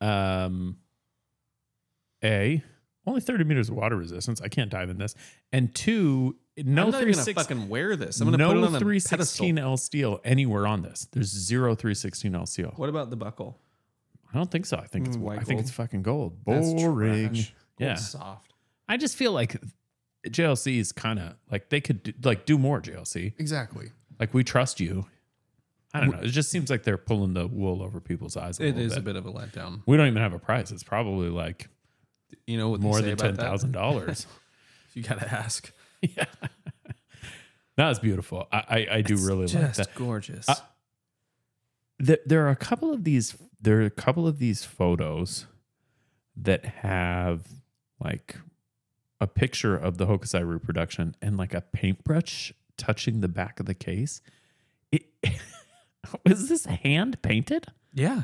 um, a only 30 meters of water resistance. I can't dive in this. And two, no I'm not even gonna 36 fucking wear this. I'm gonna no put it on a pedestal. 316L steel anywhere on this. There's zero 316L steel. What about the buckle? I don't think so. I think it's Mm, white I think gold. it's fucking gold. That's Boring. trash. Yeah. Gold's soft. I just feel like JLC is kind of like they could do, like do more JLC. Exactly. Like we trust you. I don't know. It just seems like they're pulling the wool over people's eyes. A It little is bit. a bit of a letdown. We don't even have a price. It's probably like You know what they more say than about ten that? thousand dollars. *laughs* You gotta ask. Yeah, *laughs* that was beautiful. I I, I do really like that. gorgeous. Uh, There, there are a couple of these. There are a couple of these photos that have like a picture of the Hokusai reproduction and like a paintbrush touching the back of the case. It, *laughs* is this hand painted? yeah.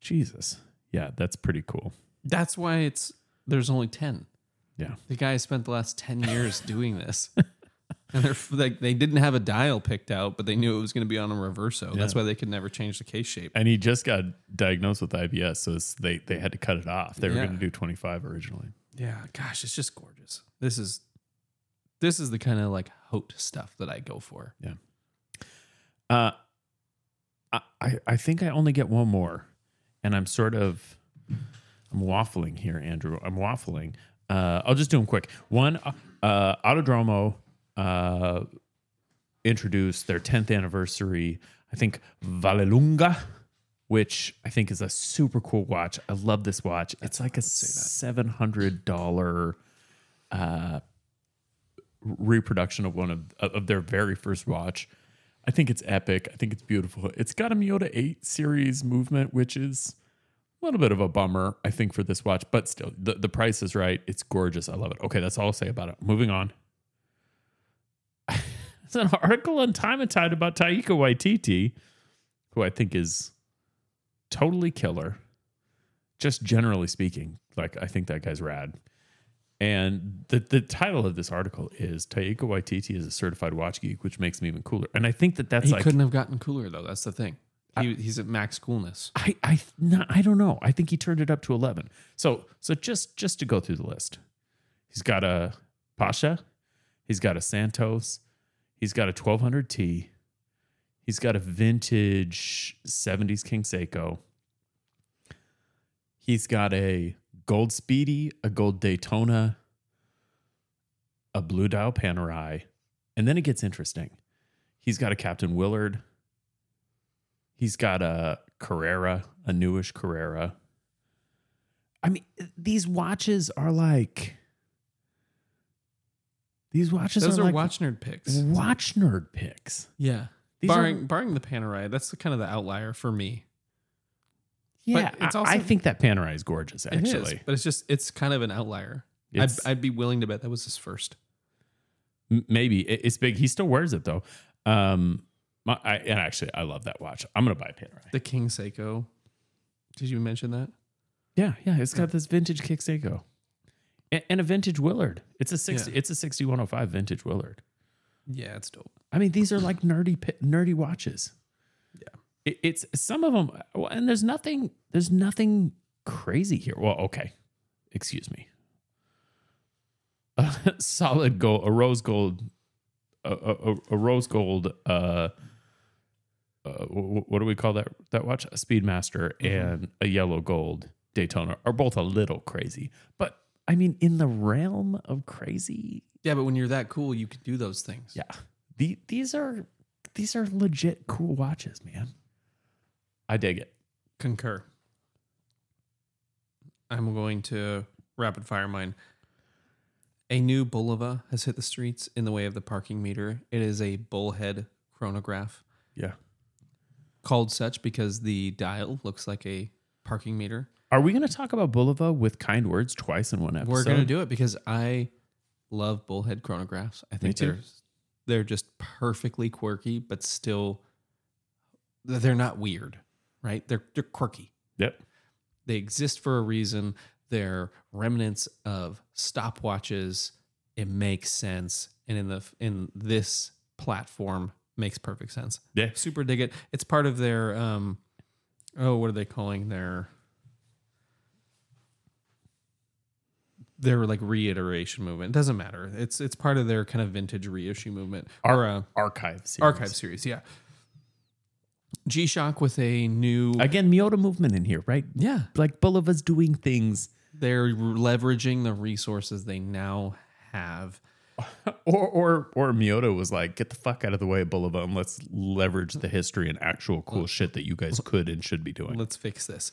Jesus. Yeah, that's pretty cool. That's why it's there's only ten. Yeah. The guy spent the last 10 years *laughs* doing this. And they're like they didn't have a dial picked out, but they knew it was going to be on a reverso. That's why they could never change the case shape. And he just got diagnosed with IBS, so they they had to cut it off. They were Yeah. going to do 25 originally. Yeah, gosh, it's just gorgeous. This is this is the kind of like hote stuff that I go for. Yeah. Uh, I, I I think I only get one more, and I'm sort of I'm waffling here, Andrew. I'm waffling. Uh, I'll just do them quick. One, uh, Autodromo uh, introduced their 10th anniversary. I think Vallelunga, which I think is a super cool watch. I love this watch. it's like a seven hundred dollar uh, reproduction of one of of their very first watch. I think it's epic. I think it's beautiful. It's got a Miyota 8 series movement, which is a little bit of a bummer, I think, for this watch, but still, the, the price is right. It's gorgeous. I love it. Okay, that's all I'll say about it. Moving on. *laughs* it's an article on Time and Tide about Taika Waititi, who I think is totally killer. Just generally speaking, like, I think that guy's rad. And the, the title of this article is Taika Waititi is a certified watch geek, which makes me even cooler. And I think that that's he like couldn't have gotten cooler though. That's the thing. He, he's at max coolness. I I no, I don't know. I think he turned it up to eleven. So so just just to go through the list, he's got a Pasha, he's got a Santos, he's got a twelve hundred T, he's got a vintage seventies King Seiko, he's got a gold Speedy, a gold Daytona, a blue Dial Panerai, and then it gets interesting. He's got a Captain Willard. He's got a Carrera, a newish Carrera. I mean, these watches are like these watches Those are, are like watch nerd picks. watch nerd picks. Yeah. These barring are- barring the Panerai, that's the kind of the outlier for me. Yeah, it's I- also- I think that Panerai is gorgeous. It is, Actually, but it's just it's kind of an outlier. I'd, I'd be willing to bet that was his first. M- maybe it's big. He still wears it though. Um, my, I, and actually, I love that watch. I'm gonna buy a Panerai. The King Seiko. Did you mention that? Yeah, yeah, it's got this vintage kick Seiko. And, and a vintage Willard. It's a sixty. Yeah. It's a sixty one hundred five vintage Willard. Yeah, it's dope. I mean, these are like nerdy nerdy watches. Yeah. It, it's some of them, and there's nothing. There's nothing crazy here. Well, okay, excuse me. A *laughs* solid gold, a rose gold, a, a, a- a rose gold. Uh, uh, what do we call that? That watch, a Speedmaster, and a yellow gold Daytona are both a little crazy, but I mean, in the realm of crazy, Yeah, but when you're that cool, you can do those things. yeah. The, these are these are legit cool watches, man. I dig it. Concur. I'm going to rapid fire mine. A new Bulova has hit the streets in the way of the parking meter. It is a bullhead chronograph Yeah. Called such because the dial looks like a parking meter. Are we going to talk about Bulova with kind words twice in one episode? We're gonna do it because I love bullhead chronographs. I think they're they're just perfectly quirky, but still they're not weird, right? They're they're quirky. Yep. They exist for a reason. They're remnants of stopwatches. It makes sense, and in the in this platform makes perfect sense. Yeah. Super dig it. It's part of their um oh, what are they calling their their like reiteration movement. It doesn't matter. It's it's part of their kind of vintage reissue movement or uh, Archive series. archive series. Yeah. G Shock with a new Again, Miyota movement in here, right? yeah. Like Bulova's doing things. They're leveraging the resources they now have. *laughs* Or or or Miyota was like, get the fuck out of the way, Bulova, and let's leverage the history and actual cool shit that you guys could and should be doing. Let's fix this.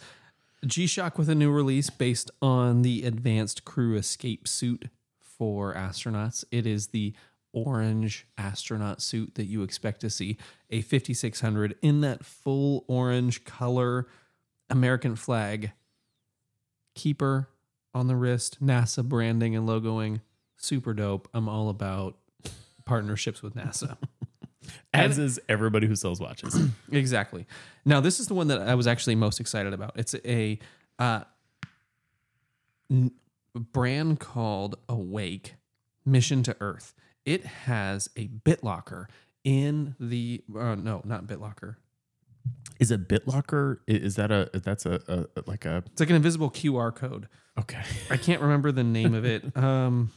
G Shock with a new release based on the advanced crew escape suit for astronauts. It is the orange astronaut suit that you expect to see, a 5600 in that full orange color, American flag keeper on the wrist, NASA branding and logoing. Super dope. I'm all about partnerships with NASA. *laughs* As is everybody who sells watches. *clears throat* Exactly. Now, this is the one that I was actually most excited about. It's a uh, n- brand called Awake Mission to Earth. It has a BitLocker in the uh, no, not BitLocker. is it BitLocker? Is that a that's a, a like a It's like an invisible QR code. okay? I can't remember the name of it. *laughs* Um,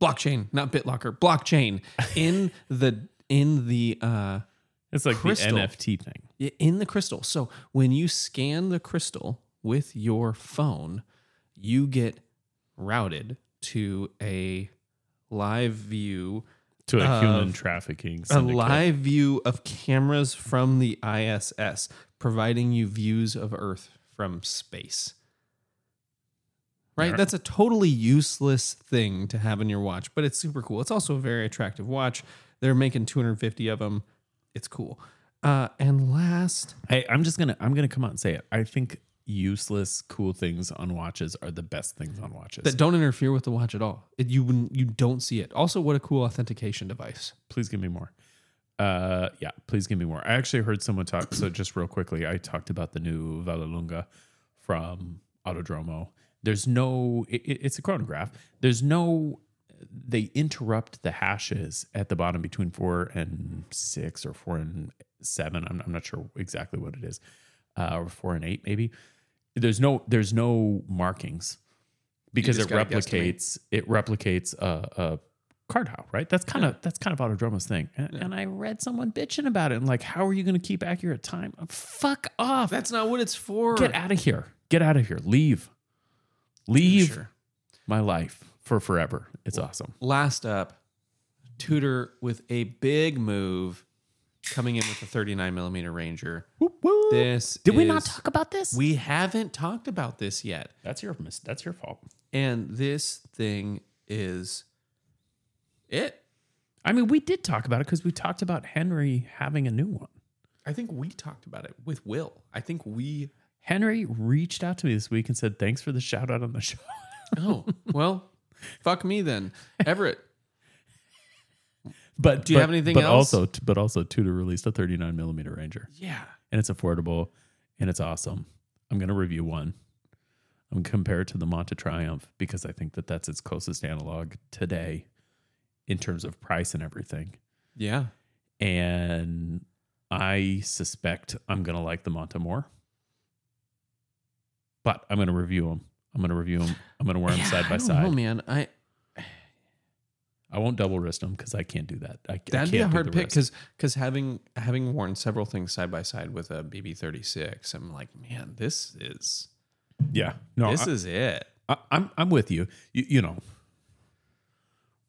blockchain, not BitLocker. Blockchain *laughs* in the in the uh, It's like Crystal. the NFT thing. In the crystal. So when you scan the crystal with your phone, you get routed to a live view, To a human trafficking a live view of cameras from the ISS, providing you views of Earth from space. Right? That's a totally useless thing to have in your watch, but it's super cool. It's also a very attractive watch. They're making 250 of them. It's cool. Uh, and last, Hey, I'm just gonna I'm gonna come out and say it. I think useless cool things on watches are the best things on watches. that don't interfere with the watch at all. It, you wouldn't- you don't see it. Also, what a cool authentication device. please give me more. Uh, yeah, please give me more. I actually heard someone talk. So just real quickly, I talked about the new Vallelunga from Autodromo. There's no. It, it- it's a chronograph. There's no. They interrupt the hashes at the bottom between four and six or four and seven. I'm, I'm not sure exactly what it is, uh, or four and eight maybe. There's no. There's no markings because it replicates. It replicates a, a card how right that's kind of that's kind of autodromo's thing and, and i read someone bitching about it and like how are you going to keep accurate time fuck off That's not what it's for. get out of here get out of here leave leave Sure. my life for forever it's awesome Last up, Tudor with a big move coming in with a 39 millimeter Ranger. This did we not talk about this We haven't talked about this yet, that's your mis- that's your fault and this thing is it. i mean we did talk about it because we talked about henry having a new one I think we talked about it with Will. I think we. Henry reached out to me this week and said thanks for the shout out on the *laughs* show Oh well, fuck me then, Everett. but Do you but- have anything but else? also but also tudor released a 39 millimeter ranger Yeah. and it's affordable and it's awesome. I'm going to review one. I'm going to compare it to the Monta Triumph because I think that that's its closest analog today in terms of price and everything. Yeah. And I suspect I'm going to like the Monta more. But I'm going to review them. I'm going to review them. I'm going to wear them Yeah, side I by side. know, man. I I won't double wrist them because I can't do that. I, I that'd be a hard pick because because having having worn several things side by side with a BB36, I'm like, man, this is yeah, no, this I, is it. I, I'm I'm with you. you. You know,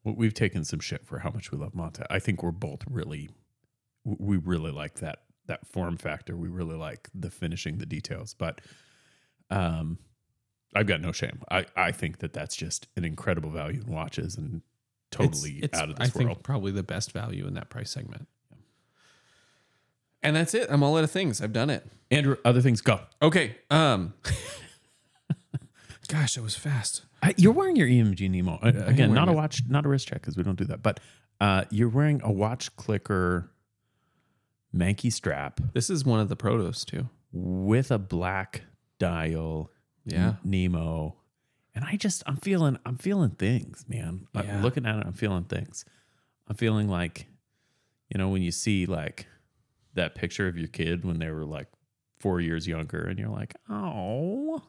we- we've taken some shit for how much we love Monta. I think we're both really, we really like that that form factor. We really like the finishing, the details. But Um, I've got no shame. I, I think that that's just an incredible value in watches and totally It's- it's, out of this I world. think probably the best value in that price segment. And that's it. I'm all out of things. I've done it. Andrew, other things go. Okay. Um. *laughs* gosh, that was fast. I, you're wearing your EMG Nemo again. Not a it. watch, not a wrist check because we don't do that. But uh, you're wearing a watch clicker Mankey strap This is one of the protos too. with a black dial. Yeah. Nemo, and I just I'm feeling I'm feeling things, man. I'm Yeah. looking at it, I'm feeling things. I'm feeling like, you know, when you see like that picture of your kid when they were like four years younger, and you're like, oh,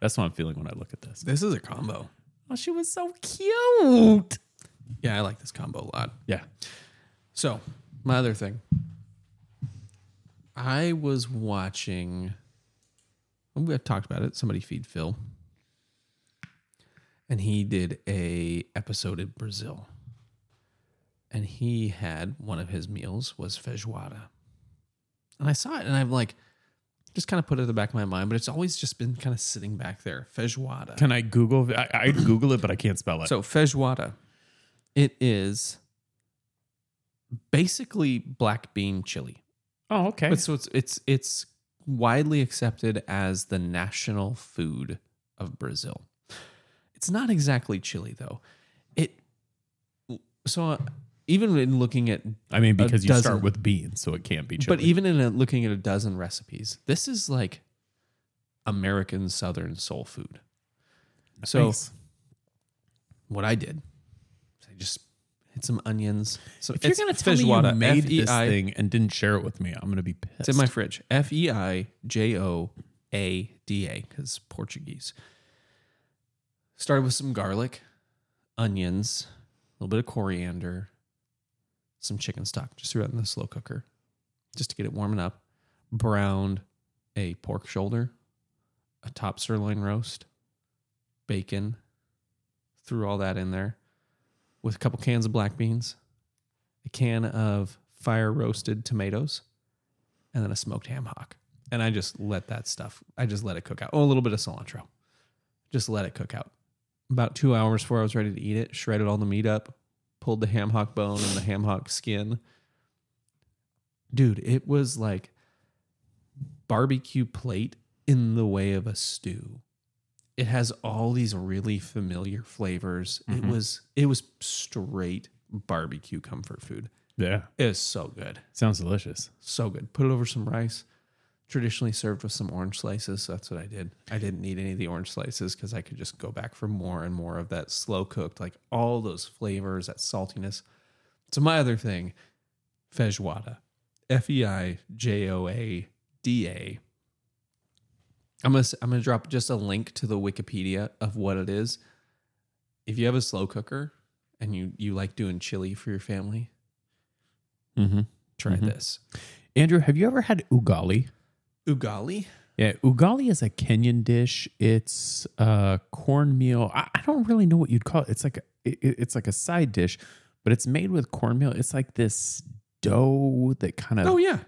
that's what I'm feeling when I look at this. This is a combo. Oh, she was so cute. Yeah, I like this combo a lot. Yeah. So, my other thing. I was watching we've talked about it. Somebody feed Phil. And he did a episode in Brazil. And he had one of his meals was feijoada. And I saw it and I'm like just kind of put it in the back of my mind, but it's always just been kind of sitting back there. Feijoada. Can I Google? I, I Google it, but I can't spell it. So feijoada, it is basically black bean chili. oh, okay. But so it's it's it's widely accepted as the national food of Brazil. It's not exactly chili though. It so uh, even in looking at I mean, because you dozen- start with beans, so it can't be chili. but even in a, looking at a dozen recipes, this is like American Southern soul food. So what I did, I just hit some onions. So if you're gonna tell me you made this thing and didn't share it with me, I'm gonna be pissed. It's in my fridge. F E I J O A D A because Portuguese. Started with some garlic, onions, a little bit of coriander, some chicken stock. Just threw it in the slow cooker, just to get it warming up. Browned a pork shoulder, a top sirloin roast, bacon. Threw all that in there, with a couple cans of black beans, a can of fire roasted tomatoes and then a smoked ham hock. And I just let that stuff, I just let it cook out. Oh, a little bit of cilantro. Just let it cook out. About two hours before I was ready to eat it, shredded all the meat up, pulled the ham hock bone and the ham hock skin. Dude, it was like barbecue plate in the way of a stew. It has all these really familiar flavors. It Mhm. was it was straight barbecue comfort food. yeah, It was so good. sounds delicious. So good. Put it over some rice. Traditionally served with some orange slices. So that's what I did. I didn't need any of the orange slices because I could just go back for more and more of that slow cooked, like all those flavors, that saltiness. So my other thing, feijoada, F E I J O A D A. I'm gonna I'm gonna drop just a link to the Wikipedia of what it is. If you have a slow cooker and you you like doing chili for your family, Mm-hmm. try Mhm. this. Andrew, have you ever had ugali? Ugali. Yeah, ugali is a Kenyan dish. It's uh, cornmeal. I, I don't really know what you'd call it. It's like a, it, it's like a side dish, but it's made with cornmeal. It's like this dough that kind of Oh yeah,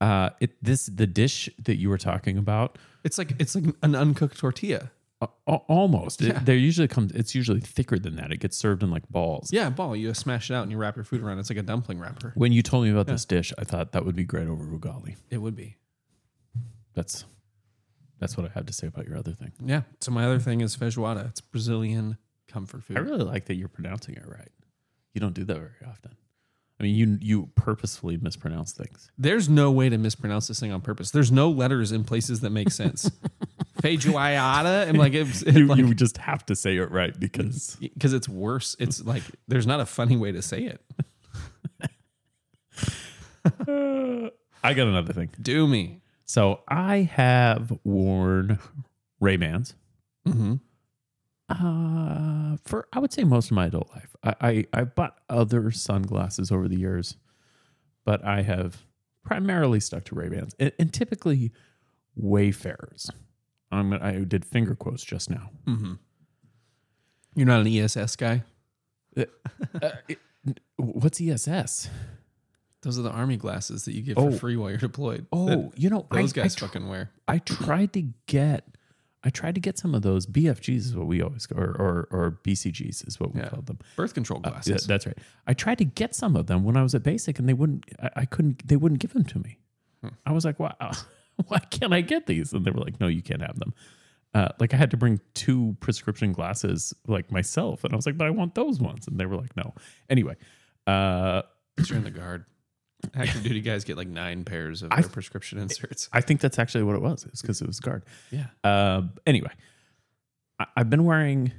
uh, it this the dish that you were talking about. it's like it's like an uncooked tortilla. Uh, al- almost. It- Yeah. there usually comes. It's usually thicker than that. It gets served in like balls. Yeah, ball. You smash it out and you wrap your food around. It's like a dumpling wrapper. When you told me about this dish, I thought that would be great over rugali. It would be. That's that's what I have to say about your other thing. Yeah. So my other thing is feijoada. It's Brazilian comfort food. I really like that you're pronouncing it right. You don't do that very often. I mean, you you purposefully mispronounce things. There's no way to mispronounce this thing on purpose. There's no letters in places that make sense. *laughs* feijoada. I'm like it's it's You, like you just have to say it right because because it's worse. It's like there's not a funny way to say it. *laughs* I got another thing. Do me. So I have worn Ray Bans Mm-hmm. Uh, for I would say most of my adult life. I, I I bought other sunglasses over the years, but I have primarily stuck to Ray Bans and, and typically Wayfarers. I'm gonna- I did finger quotes just now. Mm-hmm. You're not an ESS guy. Uh, *laughs* it- what's ESS? Those are the army glasses that you get Oh. for free while you're deployed. Oh, That you know, those I, guys I, tr- fucking wear. I tried to get, I tried to get some of those BFGs is what we always or or, or BCGs is what we Yeah. called them. Birth control Uh, glasses. yeah, that's right. I tried to get some of them when I was at basic, and they wouldn't. I, I couldn't. They wouldn't give them to me. Hmm. I was like, "Wow, *laughs* why can't I get these?" And they were like, "No, you can't have them." Uh, like I had to bring two prescription glasses, like myself, and I was like, "But I want those ones," and they were like, "No." Anyway, uh, you're in the guard. Active duty guys get like nine pairs of I- their prescription inserts. I think that's actually what it was. It's because it was guard. Yeah. Uh, anyway, I, I've been wearing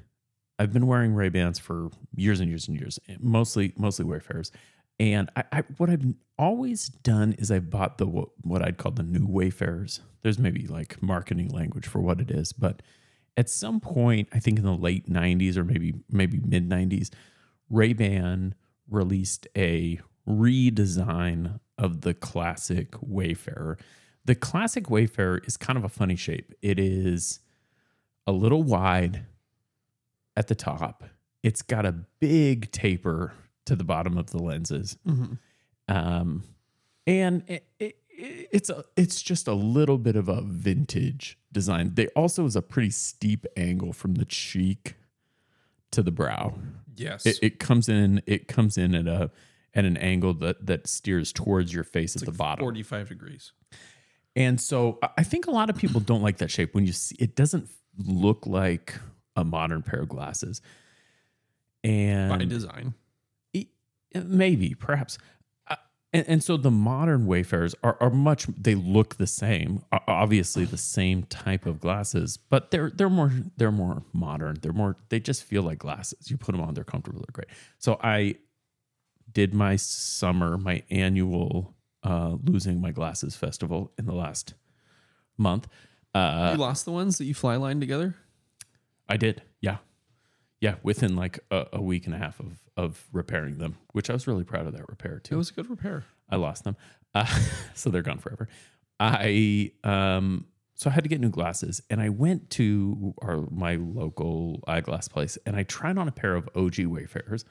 I've been wearing Ray Bans for years and years and years, mostly mostly Wayfarers. And I, I what I've always done is I bought the what, what I'd call the new Wayfarers. There's maybe like marketing language for what it is, but at some point, I think in the late '90s or maybe maybe mid '90s, Ray Ban released a redesign of the classic Wayfarer. The classic Wayfarer is kind of a funny shape. It is a little wide at the top. It's got a big taper to the bottom of the lenses. Um, and it, it, it's a, it's just a little bit of a vintage design. They also is a pretty steep angle from the cheek to the brow. Yes. It, it comes in it comes in at a at an angle that that steers towards your face at the bottom. 45 degrees. And so I- think a lot of people don't like that shape when you see it doesn't look like a modern pair of glasses. And By design. E- maybe perhaps Uh, and, and so the modern wayfarers are, are much they look the same obviously the same type of glasses but they're they're more they're more modern they're more they just feel like glasses you put them on they're comfortable they're great so i did my summer my annual uh losing my glasses festival in the last month uh you lost the ones that you fly line together? I did. Yeah. Yeah. Within like a, a week and a half of, of repairing them, which I was really proud of that repair too. It was a good repair. I lost them. Uh, *laughs* so they're gone forever. I, um, so I had to get new glasses and I went to our, my local eyeglass place and I tried on a pair of OG Wayfarers,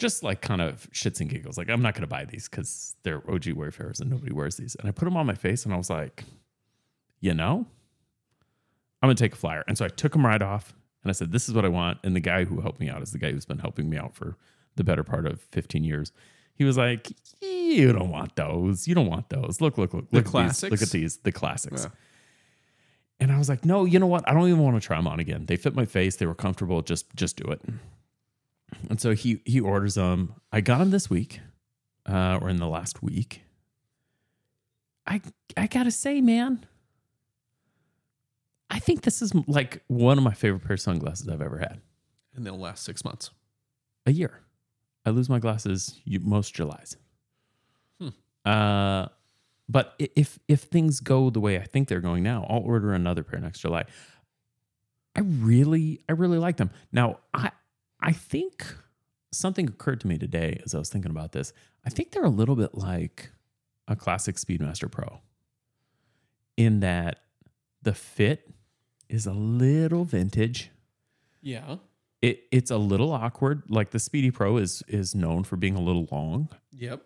just like kind of shits and giggles. Like I'm not going to buy these because they're OG Wayfarers and nobody wears these. And I put them on my face and I was like, you know, I'm gonna take a flyer. And so I took them right off and I said, This is what I want. And the guy who helped me out is the guy who's been helping me out for the better part of 15 years. He was like, You don't want those. You don't want those. Look, look, look. The look At these. Look at these, the classics. Yeah. And I was like, No, you know what? I don't even want to try them on again. They fit my face. They were comfortable. Just just do it. And so he he orders them. I got them this week, uh, or in the last week. I I gotta say, man, I think this is like one of my favorite pair of sunglasses I've ever had. And they'll last six months. A year. I lose my glasses you, most Julys. Hmm. Uh, but if if things go the way I think they're going now, I'll order another pair next July. I really I really like them. Now I I think something occurred to me today as I was thinking about this. I think they're a little bit like a classic Speedmaster Pro in that the fit is a little vintage. Yeah. It it's a little awkward. Like the Speedy Pro is is known for being a little long. Yep.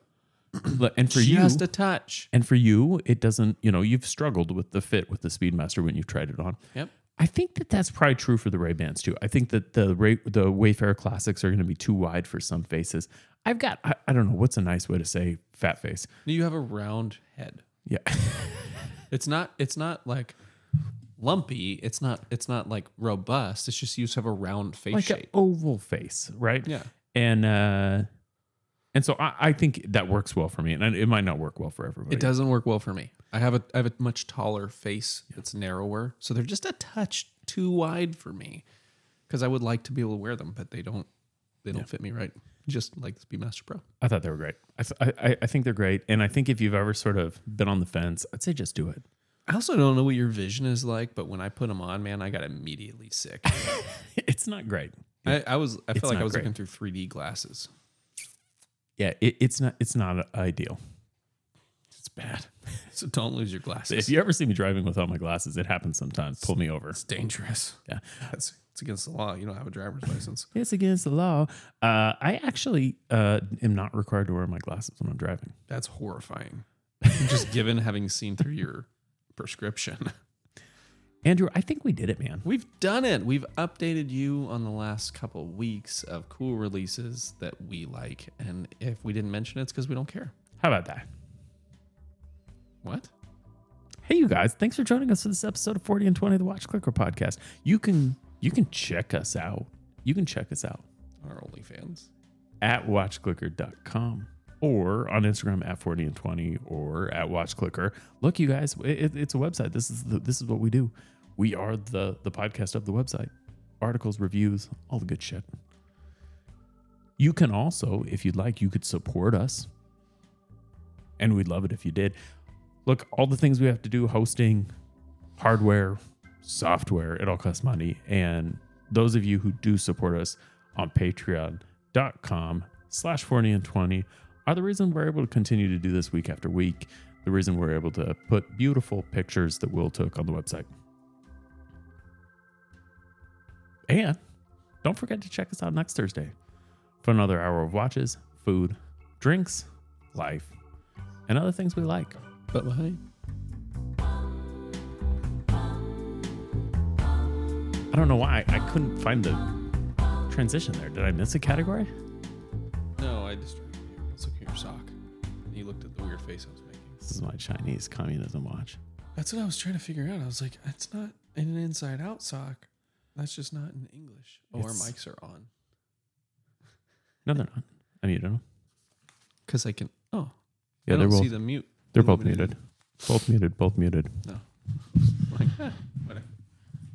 *clears throat* And for you Just you a touch. and for you, it doesn't, you know, you've struggled with the fit with the Speedmaster when you've tried it on. Yep. I think that that's probably true for the Ray Bans too. I think that the Ray, the Wayfarer Classics are going to be too wide for some faces. I've got, I, I don't know, what's a nice way to say fat face? You have a round head. Yeah. *laughs* It's not it's not like lumpy. It's not it's not like robust. It's just you just have a round face like an oval face, right? Yeah. And, uh, and so I, I think that works well for me, and it might not work well for everybody. It doesn't work well for me. I have a I have a much taller face that's narrower, so they're just a touch too wide for me. Because I would like to be able to wear them, but they don't they don't fit me right. Just like the Speedmaster Pro. I thought they were great. I, th- I, I think they're great, and I think if you've ever sort of been on the fence, I'd say just do it. I also don't know what your vision is like, but when I put them on, man, I got immediately sick. *laughs* It's not great. I, I was I It's felt like I was great. looking through 3D glasses. Yeah, it, it's not. It's not ideal. It's bad. *laughs* So don't lose your glasses. If you ever see me driving without my glasses, it happens sometimes. Pull me over. it's dangerous. Yeah. That's it's against the law. You don't have a driver's license. *laughs* It's against the law. Uh, I actually uh, am not required to wear my glasses when I'm driving. That's horrifying. Just given having seen through your prescription. *laughs* Andrew, I think we did it, man. We've done it. We've updated you on the last couple of weeks of cool releases that we like. And if we didn't mention it, it's because we don't care. How about that? What? Hey, you guys! Thanks for joining us for this episode of Forty and Twenty, the Watch Clicker podcast. You can you can check us out. You can check us out Our OnlyFans. at watchclicker.com or on Instagram at 40 and 20 or at watchclicker. Look, you guys, it, it's a website. This is the, this is what we do. We are the the podcast of the website. Articles, reviews, all the good shit. You can also, if you'd like, you could support us. And we'd love it if you did. Look, all the things we have to do, hosting, hardware, software, it all costs money. And those of you who do support us on patreon.com slash 40 and 20 are the reason we're able to continue to do this week after week. The reason we're able to put beautiful pictures that Will took on the website. And don't forget to check us out next Thursday for another hour of watches, food, drinks, life, and other things we like. But behind. I don't know why I couldn't find the transition there. Did I miss a category? No, I distracted you. I was looking at your sock. And you looked at the weird face I was making. This is my Chinese communism watch. That's what I was trying to figure out. I was like, it's not an inside out sock. That's just not in English. Oh, our It's- mics are on. No, they're not. I muted them. Because I can. Oh, Yeah, I they're don't see both. the mute. They're both illuminated. muted. Both muted. Both muted. *laughs* Like, eh, whatever.